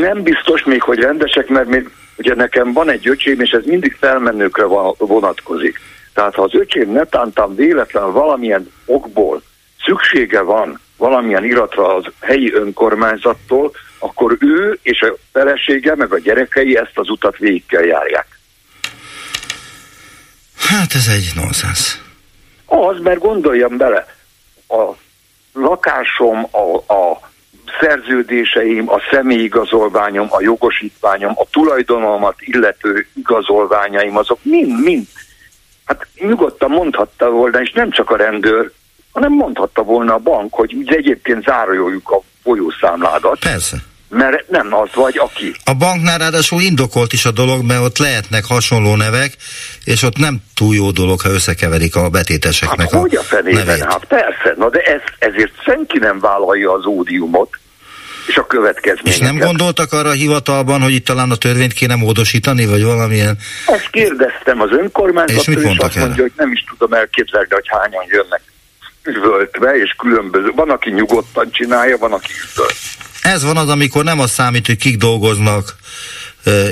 Nem biztos még, hogy rendesek, mert még, ugye nekem van egy öcsém, és ez mindig felmenőkre vonatkozik. Tehát ha az öcsém netántán véletlen valamilyen okból szüksége van valamilyen iratra az helyi önkormányzattól, akkor ő és a felesége, meg a gyerekei ezt az utat végig kell járják. Hát ez egy nonsens. Az, mert gondoljam bele, a lakásom, a, a szerződéseim, a személyigazolványom, a jogosítványom, a tulajdonomat illető igazolványaim, azok mind-mind. Hát nyugodtan mondhatta volna, és nem csak a rendőr, hanem mondhatta volna a bank, hogy egyébként zároljuk a folyószámládat. Persze. Mert nem az vagy, aki. A banknál ráadásul indokolt is a dolog, mert ott lehetnek hasonló nevek, és ott nem túl jó dolog, ha összekeverik a betéteseknek Hát hogy a fenében? nevét. Hát persze, na de ez, ezért senki nem vállalja az ódiumot és a következményeket. És nem gondoltak arra a hivatalban, hogy itt talán a törvényt kéne módosítani, vagy valamilyen... Ezt kérdeztem az És önkormányzattól, mit és, azt mondja, hogy nem is tudom elképzelni, hogy hányan jönnek üvöltve, és különböző. Van, aki nyugodtan csinálja, van, aki üvölt. Ez van az, amikor nem az számít, hogy kik dolgoznak,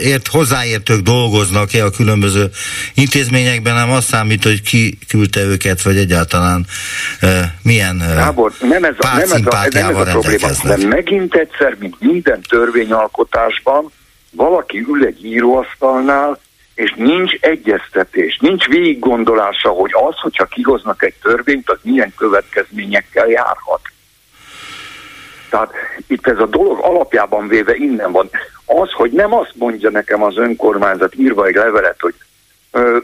ért, hozzáértők dolgoznak-e a különböző intézményekben, hanem az számít, hogy ki küldte őket, vagy egyáltalán ö, milyen ö, Gábor, nem ez a, nem ez a, nem ez a probléma, de megint egyszer, mint minden törvényalkotásban, valaki ül egy íróasztalnál, és nincs egyeztetés, nincs végiggondolása, hogy az, hogyha kihoznak egy törvényt, az milyen következményekkel járhat. Tehát itt ez a dolog alapjában véve innen van. Az, hogy nem azt mondja nekem az önkormányzat írva egy levelet, hogy ö,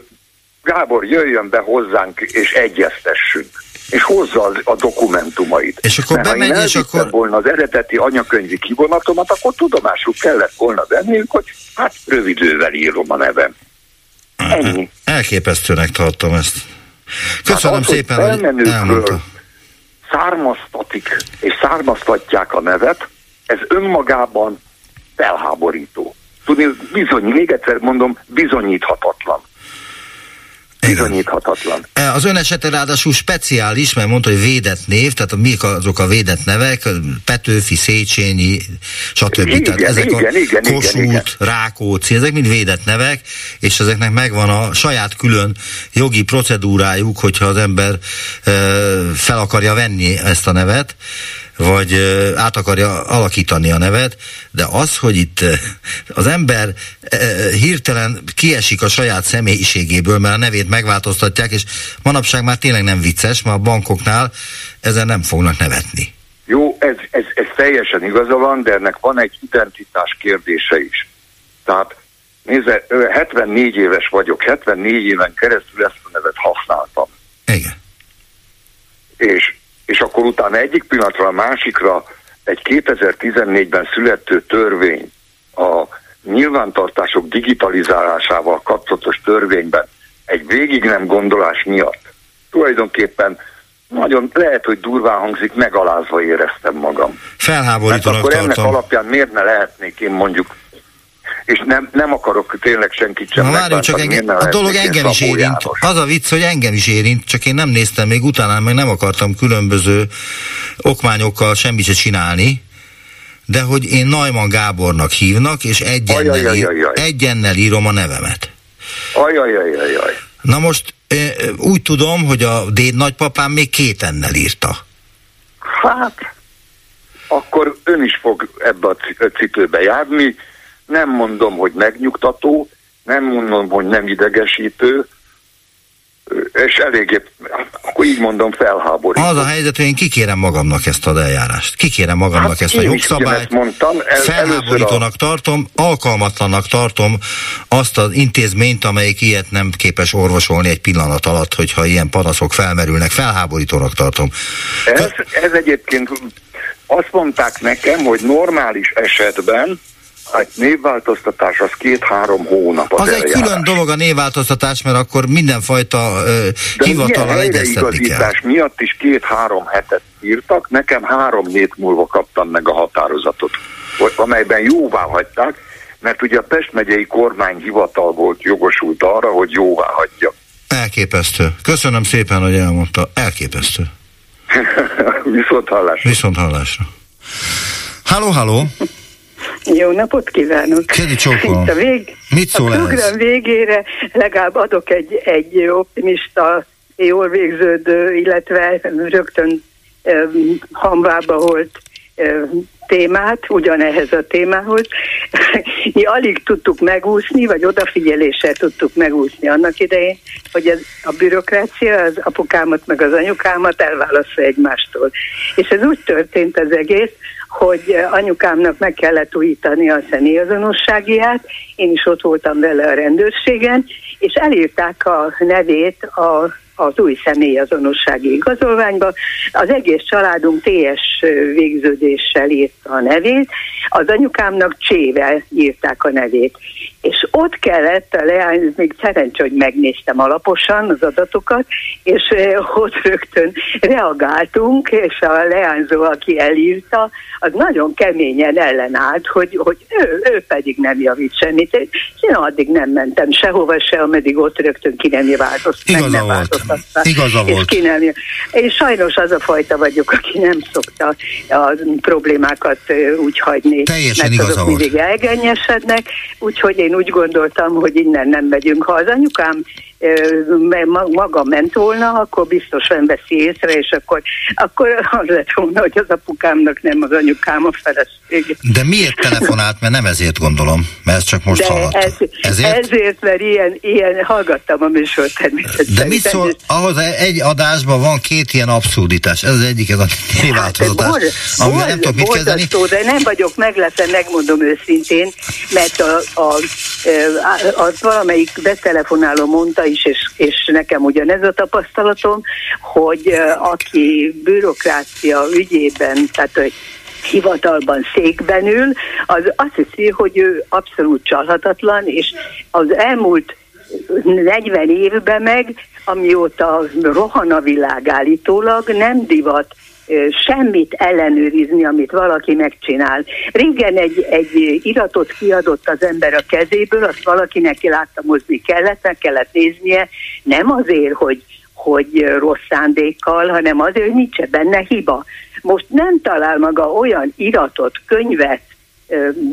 Gábor, jöjjön be hozzánk és egyeztessünk. És hozza az, a dokumentumait. És akkor Mert ha én és akkor- volna az eredeti anyakönyvi kivonatomat, akkor tudomásul kellett volna venniük, hogy hát rövidővel írom a nevem. Ennyi. Elképesztőnek tartom ezt. Köszönöm az, hogy szépen, hogy elmondta. Származtatik és származtatják a nevet, ez önmagában felháborító. Tudni, bizony, még egyszer mondom, bizonyíthatatlan. Bizonyíthatatlan. E, Az ön esete ráadásul speciális, mert mondta, hogy védett név, tehát mik azok a védett nevek, Petőfi, Széchenyi, stb. Igen, tehát ezek igen, a igen, igen, Kossuth, igen. Rákóczi, ezek mind védett nevek, és ezeknek megvan a saját külön jogi procedúrájuk, hogyha az ember e, fel akarja venni ezt a nevet, vagy át akarja alakítani a nevet, de az, hogy itt az ember hirtelen kiesik a saját személyiségéből, mert a nevét megváltoztatják, és manapság már tényleg nem vicces, mert a bankoknál ezen nem fognak nevetni. Jó, ez, ez, ez teljesen igaza van, de ennek van egy identitás kérdése is. Tehát nézze, ö, 74 éves vagyok, 74 éven keresztül ezt a nevet használtam. Igen. És, és akkor utána egyik pillanatra a másikra egy 2014-ben születő törvény a nyilvántartások digitalizálásával kapcsolatos törvényben egy végig nem gondolás miatt tulajdonképpen nagyon lehet, hogy durván hangzik, megalázva éreztem magam. Mert Felháborítónak akkor ennek tartom. alapján miért ne lehetnék én mondjuk, és nem, nem akarok tényleg senkit sem várjunk csak, engem, a dolog engem is érint. János? Az a vicc, hogy engem is érint, csak én nem néztem még utána, meg nem akartam különböző okmányokkal semmit se csinálni, de hogy én Najman Gábornak hívnak, és egyennel, ír, Ajajajajaj. egyennel írom a nevemet. Ajajajajaj. Na most úgy tudom, hogy a déd nagypapám még két ennel írta. Hát, akkor ön is fog ebbe a ci- cipőbe járni. Nem mondom, hogy megnyugtató, nem mondom, hogy nem idegesítő, és eléggé, akkor így mondom, felháborító. Az a helyzet, hogy én kikérem magamnak ezt az eljárást. Kikérem magamnak Hát ezt a jogszabályt. mondtam, el- Felháborítónak tartom, alkalmatlannak tartom azt az intézményt, amelyik ilyet nem képes orvosolni egy pillanat alatt, hogyha ilyen panaszok felmerülnek. Felháborítónak tartom. Ez, ez egyébként azt mondták nekem, hogy normális esetben egy névváltoztatás az két-három hónap az, Az egy eljárás. külön dolog a névváltoztatás, mert akkor mindenfajta ö, De hivatallal ilyen egyeztetni kell. miatt is két-három hetet írtak, nekem három hét múlva kaptam meg a határozatot, amelyben jóvá hagyták, mert ugye a Pest megyei kormányhivatal volt jogosult arra, hogy jóvá hagyja. Elképesztő. Köszönöm szépen, hogy elmondta. Elképesztő. Viszont hallásra. Viszont hallásra. Halló, halló. Jó napot kívánok! Csókolom. Itt a, vég, Mit szól a program végére legalább adok egy, egy optimista, jól végződő, illetve rögtön um, hamvába volt um, témát, ugyanehhez a témához. Mi alig tudtuk megúszni, vagy odafigyeléssel tudtuk megúszni annak idején, hogy ez, a bürokrácia az apukámat meg az anyukámat elválasztja egymástól. És ez úgy történt az egész, hogy anyukámnak meg kellett újítani a személyazonosságiát, én is ott voltam vele a rendőrségen, és elírták a nevét a az új személyazonossági igazolványba. Az egész családunk TS végződéssel írta a nevét, az anyukámnak Csével írták a nevét. És ott kellett a leány, még szerencsé, hogy megnéztem alaposan az adatokat, és ott rögtön reagáltunk, és a leányzó, aki elírta, az nagyon keményen ellenállt, hogy, hogy ő, ő pedig nem javít semmit. Én addig nem mentem sehova se, ameddig ott rögtön ki nem változtat. Igaza nem volt. Változtatták. Igaza és volt. Ki nem, én sajnos az a fajta vagyok, aki nem szokta a problémákat úgy hagyni. Teljesen mert igaza azok volt. mindig elgennyesednek, úgyhogy én úgy gondoltam, hogy innen nem megyünk. Ha az anyukám maga ment volna, akkor biztos nem veszi észre, és akkor, akkor az lett volna, hogy az apukámnak nem az anyukám a felesége. De miért telefonált? Mert nem ezért gondolom, mert ezt csak most De hallottam. ez, Ezért? ezért, mert ilyen, ilyen hallgattam a műsort természetesen. De mit szól, ahhoz egy adásban van két ilyen abszurditás. Ez az egyik, ez a névváltoztatás, Bor- amivel nem tudok mit kezdeni. de nem vagyok meglepve, megmondom őszintén, mert a, a, a, a valamelyik betelefonáló mondta is, és, és nekem ugyanez a tapasztalatom, hogy aki bürokrácia ügyében, tehát hogy hivatalban székben ül, az azt hiszi, hogy ő abszolút csalhatatlan, és az elmúlt 40 évben meg, amióta rohan a világ állítólag, nem divat semmit ellenőrizni, amit valaki megcsinál. Régen egy, egy iratot kiadott az ember a kezéből, azt valakinek láttamozni kellett, meg kellett néznie, nem azért, hogy, hogy rossz szándékkal, hanem azért, hogy nincs benne hiba. Most nem talál maga olyan iratot, könyvet,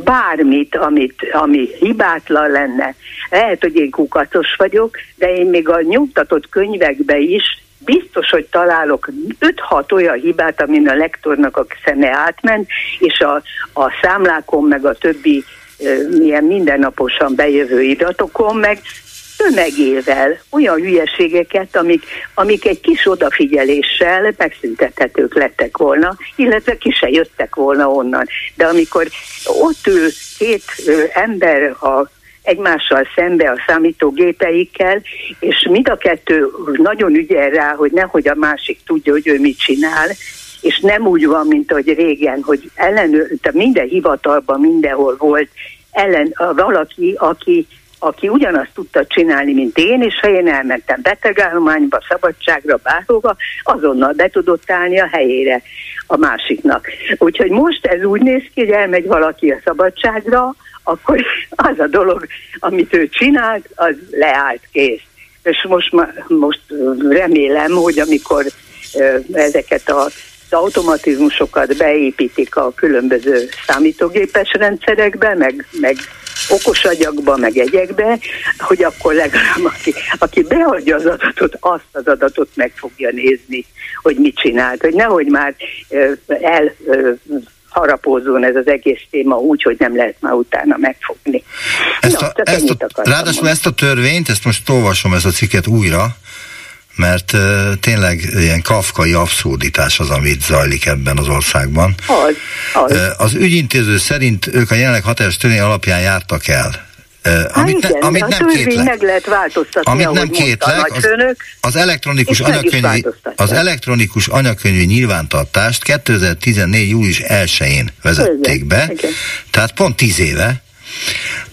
bármit, amit, ami hibátlan lenne. Lehet, hogy én kukacos vagyok, de én még a nyugtatott könyvekbe is biztos, hogy találok 5-6 olyan hibát, amin a lektornak a szeme átment, és a, a számlákon, meg a többi milyen mindennaposan bejövő iratokon, meg tömegével olyan hülyeségeket, amik, amik egy kis odafigyeléssel megszüntethetők lettek volna, illetve ki se jöttek volna onnan. De amikor ott ül két ember a egymással szembe a számítógépeikkel, és mind a kettő nagyon ügyel rá, hogy nehogy a másik tudja, hogy ő mit csinál, és nem úgy van, mint ahogy régen, hogy ellenőr, tehát minden hivatalban mindenhol volt ellen, valaki, aki aki ugyanazt tudta csinálni, mint én, és ha én elmentem betegállományba, szabadságra, bárhova, azonnal be tudott állni a helyére a másiknak. Úgyhogy most ez úgy néz ki, hogy elmegy valaki a szabadságra, akkor az a dolog, amit ő csinált, az leállt kész. És most, most remélem, hogy amikor ezeket a az automatizmusokat beépítik a különböző számítógépes rendszerekbe, meg, meg okos agyagba, meg egyekbe, hogy akkor legalább aki, aki beadja az adatot, azt az adatot meg fogja nézni, hogy mit csinált, hogy nehogy már el harapózzon ez az egész téma úgy, hogy nem lehet már utána megfogni. Ezt a, Na, ezt a, ráadásul ezt a törvényt, ezt most olvasom ezt a cikket újra, mert uh, tényleg ilyen kafkai abszurditás az, amit zajlik ebben az országban. Az, az. Uh, az ügyintéző szerint ők a jelenleg hatályos törvény alapján jártak el. Amit, igen, ne, amit nem kétlek. meg lehet változtatni, amit nem kétlek, az, az, elektronikus anyakönyvi, az elektronikus anyakönyvi nyilvántartást 2014. július 1-én vezették igen, be, igen. tehát pont 10 éve,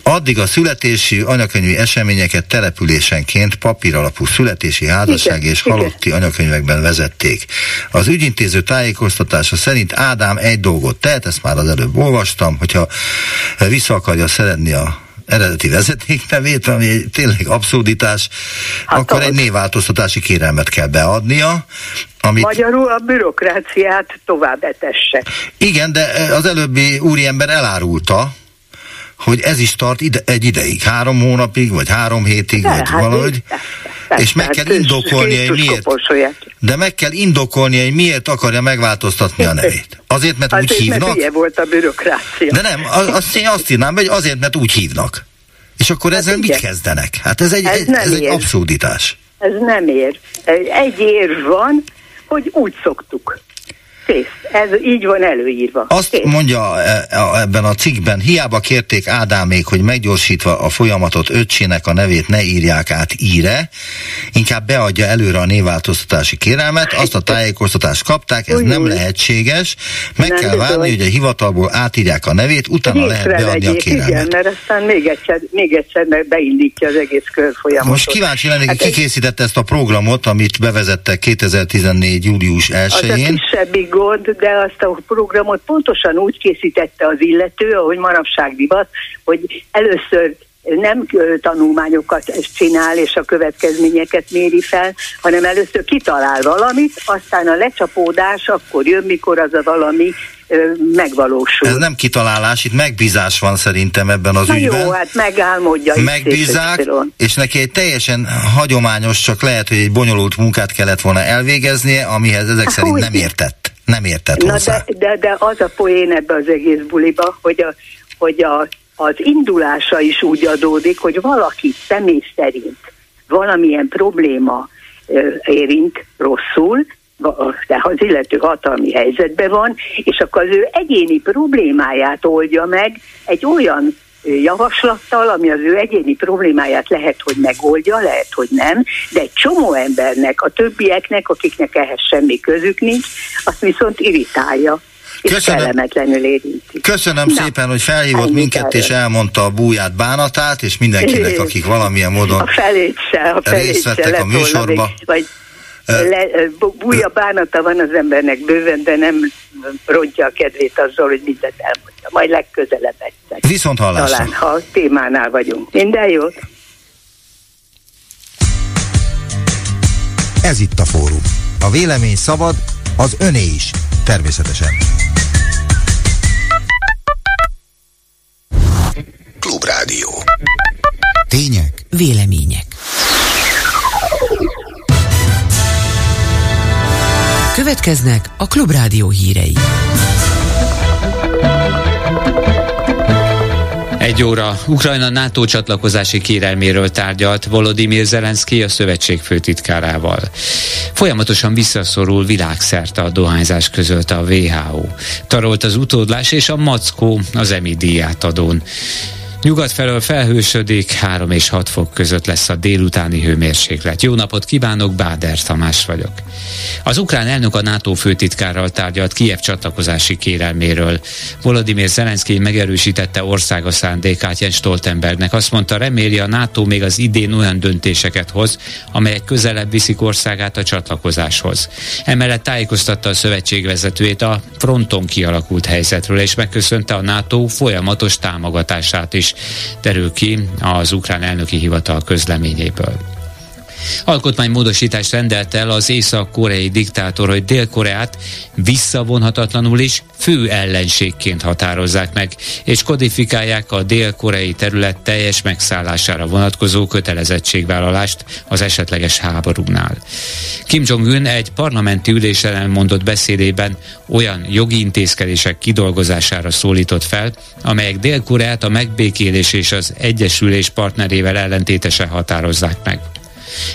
Addig a születési anyakönyvi eseményeket településenként papíralapú születési házasság és halotti anyakönyvekben vezették. Az ügyintéző tájékoztatása szerint Ádám egy dolgot tehet, ezt már az előbb olvastam, hogyha vissza akarja szeretni a eredeti vezetéknevét, ami tényleg abszurditás, hát akkor egy névváltoztatási kérelmet kell beadnia, amit... Magyarul a bürokráciát tovább etesse. Igen, de az előbbi úriember elárulta, hogy ez is tart ide, egy ideig, három hónapig, vagy három hétig, de, vagy hát valahogy, persze, és meg hát kell indokolnia, hogy miért. De meg kell indokolnia, hogy miért akarja megváltoztatni a nevét. Azért, mert azért, úgy hívnak. Mert volt a bürokrácia. De nem, azt én azt írnám, hogy azért, mert úgy hívnak. És akkor hát ezzel igen. mit kezdenek? Hát ez egy, ez egy, ez egy abszurditás. Ez nem ér. Egy ér van, hogy úgy szoktuk. Kész. Ez így van előírva. Azt Kész. mondja e, ebben a cikkben, hiába kérték Ádámék, hogy meggyorsítva a folyamatot öccsének a nevét ne írják át íre, inkább beadja előre a névváltoztatási kérelmet, azt a tájékoztatást kapták, ez nem lehetséges, meg nem kell várni, hogy a hivatalból átírják a nevét, utána Részre lehet beadni legyék, a kérelmet. Igen, mert aztán még egyszer, még egyszer beindítja az egész körfolyamatot. Most kíváncsi lennék, hát ki készítette ezt a programot, amit bevezettek 2014. július 1-én. Az a kisebbik gond, de azt a programot pontosan úgy készítette az illető, ahogy manapság divat, hogy először nem tanulmányokat csinál, és a következményeket méri fel, hanem először kitalál valamit, aztán a lecsapódás akkor jön, mikor az a valami megvalósul. Ez nem kitalálás, itt megbízás van szerintem ebben az Na ügyben. Jó, hát megálmodja. Megbízák, és neki egy teljesen hagyományos, csak lehet, hogy egy bonyolult munkát kellett volna elvégeznie, amihez ezek hát, szerint nem értett. Nem értett Na hozzá. De, de, de az a poén ebbe az egész buliba, hogy, a, hogy a, az indulása is úgy adódik, hogy valaki személy szerint valamilyen probléma érint rosszul, de az illető hatalmi helyzetben van, és akkor az ő egyéni problémáját oldja meg egy olyan javaslattal, ami az ő egyéni problémáját lehet, hogy megoldja, lehet, hogy nem, de egy csomó embernek, a többieknek, akiknek ehhez semmi közük nincs, azt viszont irritálja Köszönöm. kellemetlenül érinti. Köszönöm Na, szépen, hogy felhívott minket, és elmondta a búját bánatát, és mindenkinek, akik valamilyen módon a felét se, a felét részt vettek a műsorba. Még, vagy le, búja bánata van az embernek bőven, de nem rontja a kedvét azzal, hogy mindent elmondja. Majd legközelebb egyszer. Viszont hallásra. Talán, ha a témánál vagyunk. Minden jót! Ez itt a fórum. A vélemény szabad, az öné is. Természetesen. Klubrádió. Tények. Vélemények. Következnek a Klubrádió hírei. Egy óra Ukrajna NATO csatlakozási kérelméről tárgyalt Volodymyr Zelenszky a szövetség főtitkárával. Folyamatosan visszaszorul világszerte a dohányzás között a WHO. Tarolt az utódlás és a mackó az emi díját adón. Nyugat felől felhősödik, 3 és 6 fok között lesz a délutáni hőmérséklet. Jó napot kívánok, Báder Tamás vagyok. Az ukrán elnök a NATO főtitkárral tárgyalt Kiev csatlakozási kérelméről. Volodymyr Zelenszky megerősítette országa szándékát Jens Stoltenbergnek. Azt mondta, reméli a NATO még az idén olyan döntéseket hoz, amelyek közelebb viszik országát a csatlakozáshoz. Emellett tájékoztatta a szövetség vezetőjét a fronton kialakult helyzetről, és megköszönte a NATO folyamatos támogatását is derül ki az ukrán elnöki hivatal közleményéből. Alkotmánymódosítást rendelt el az észak-koreai diktátor, hogy Dél-Koreát visszavonhatatlanul is fő ellenségként határozzák meg, és kodifikálják a dél-koreai terület teljes megszállására vonatkozó kötelezettségvállalást az esetleges háborúnál. Kim Jong-un egy parlamenti ülésen elmondott beszédében olyan jogi intézkedések kidolgozására szólított fel, amelyek Dél-Koreát a megbékélés és az egyesülés partnerével ellentétesen határozzák meg.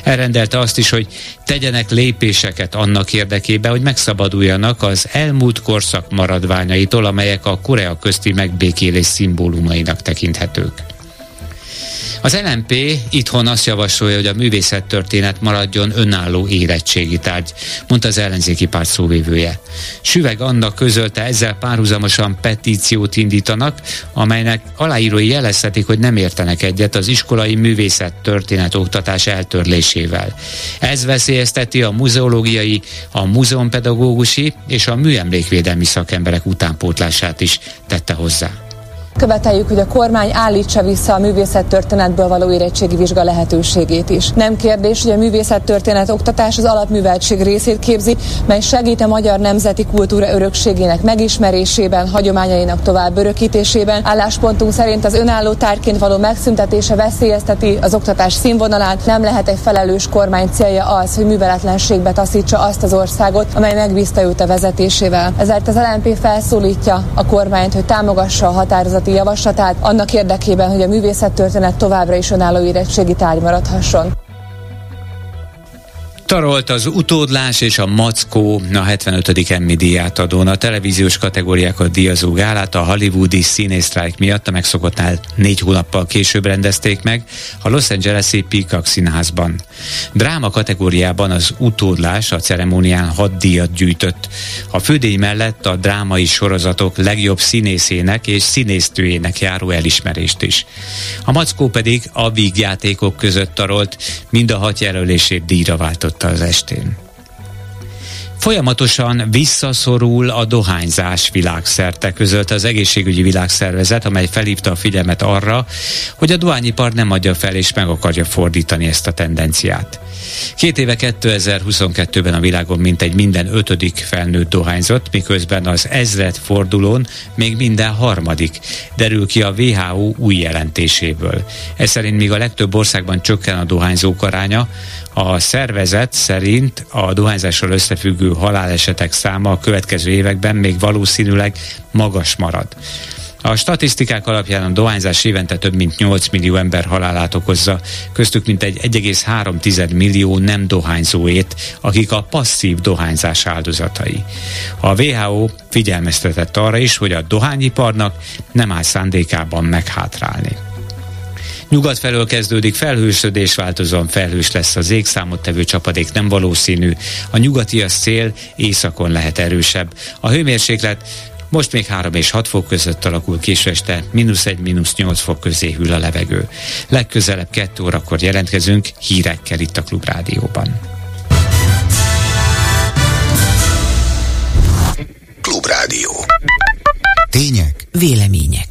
Elrendelte azt is, hogy tegyenek lépéseket annak érdekében, hogy megszabaduljanak az elmúlt korszak maradványaitól, amelyek a Korea közti megbékélés szimbólumainak tekinthetők. Az LMP itthon azt javasolja, hogy a művészettörténet maradjon önálló érettségi tárgy, mondta az ellenzéki párt szóvévője. Süveg Anna közölte, ezzel párhuzamosan petíciót indítanak, amelynek aláírói jelezhetik, hogy nem értenek egyet az iskolai művészettörténet oktatás eltörlésével. Ez veszélyezteti a muzeológiai, a múzeumpedagógusi és a műemlékvédelmi szakemberek utánpótlását is tette hozzá. Követeljük, hogy a kormány állítsa vissza a művészettörténetből való érettségi vizsga lehetőségét is. Nem kérdés, hogy a művészettörténet oktatás az alapműveltség részét képzi, mely segít a magyar nemzeti kultúra örökségének megismerésében, hagyományainak tovább örökítésében. Álláspontunk szerint az önálló tárként való megszüntetése veszélyezteti az oktatás színvonalát. Nem lehet egy felelős kormány célja az, hogy műveletlenségbe taszítsa azt az országot, amely megbízta őt a vezetésével. Ezért az LNP felszólítja a kormányt, hogy támogassa a határozat kormányzati javaslatát annak érdekében, hogy a művészettörténet továbbra is önálló érettségi tárgy maradhasson. Tarolt az utódlás és a mackó a 75. Emmy díját adón. A televíziós kategóriákat díjazó gálát a hollywoodi színésztrájk miatt a megszokottnál négy hónappal később rendezték meg a Los Angeles-i Peacock színházban. Dráma kategóriában az utódlás a ceremónián hat díjat gyűjtött. A fődíj mellett a drámai sorozatok legjobb színészének és színésztőjének járó elismerést is. A mackó pedig a vígjátékok között tarolt, mind a hat jelölését díjra váltott az estén. Folyamatosan visszaszorul a dohányzás világszerte között az egészségügyi világszervezet, amely felhívta a figyelmet arra, hogy a dohányipar nem adja fel és meg akarja fordítani ezt a tendenciát. Két éve 2022-ben a világon mintegy minden ötödik felnőtt dohányzott, miközben az ezred fordulón még minden harmadik, derül ki a WHO új jelentéséből. Ez szerint míg a legtöbb országban csökken a dohányzók aránya, a szervezet szerint a dohányzással összefüggő halálesetek száma a következő években még valószínűleg magas marad. A statisztikák alapján a dohányzás évente több mint 8 millió ember halálát okozza, köztük mintegy 1,3 millió nem dohányzóét, akik a passzív dohányzás áldozatai. A WHO figyelmeztetett arra is, hogy a dohányiparnak nem áll szándékában meghátrálni. Nyugat felől kezdődik felhősödés, változóan felhős lesz az ég, számottevő csapadék nem valószínű. A nyugati a szél északon lehet erősebb. A hőmérséklet Most még 3 és 6 fok között alakul késő este, mínusz 1, mínusz 8 fok közé hűl a levegő. Legközelebb 2 órakor jelentkezünk hírekkel itt a Klubrádióban. Klubrádió. Tények. Vélemények.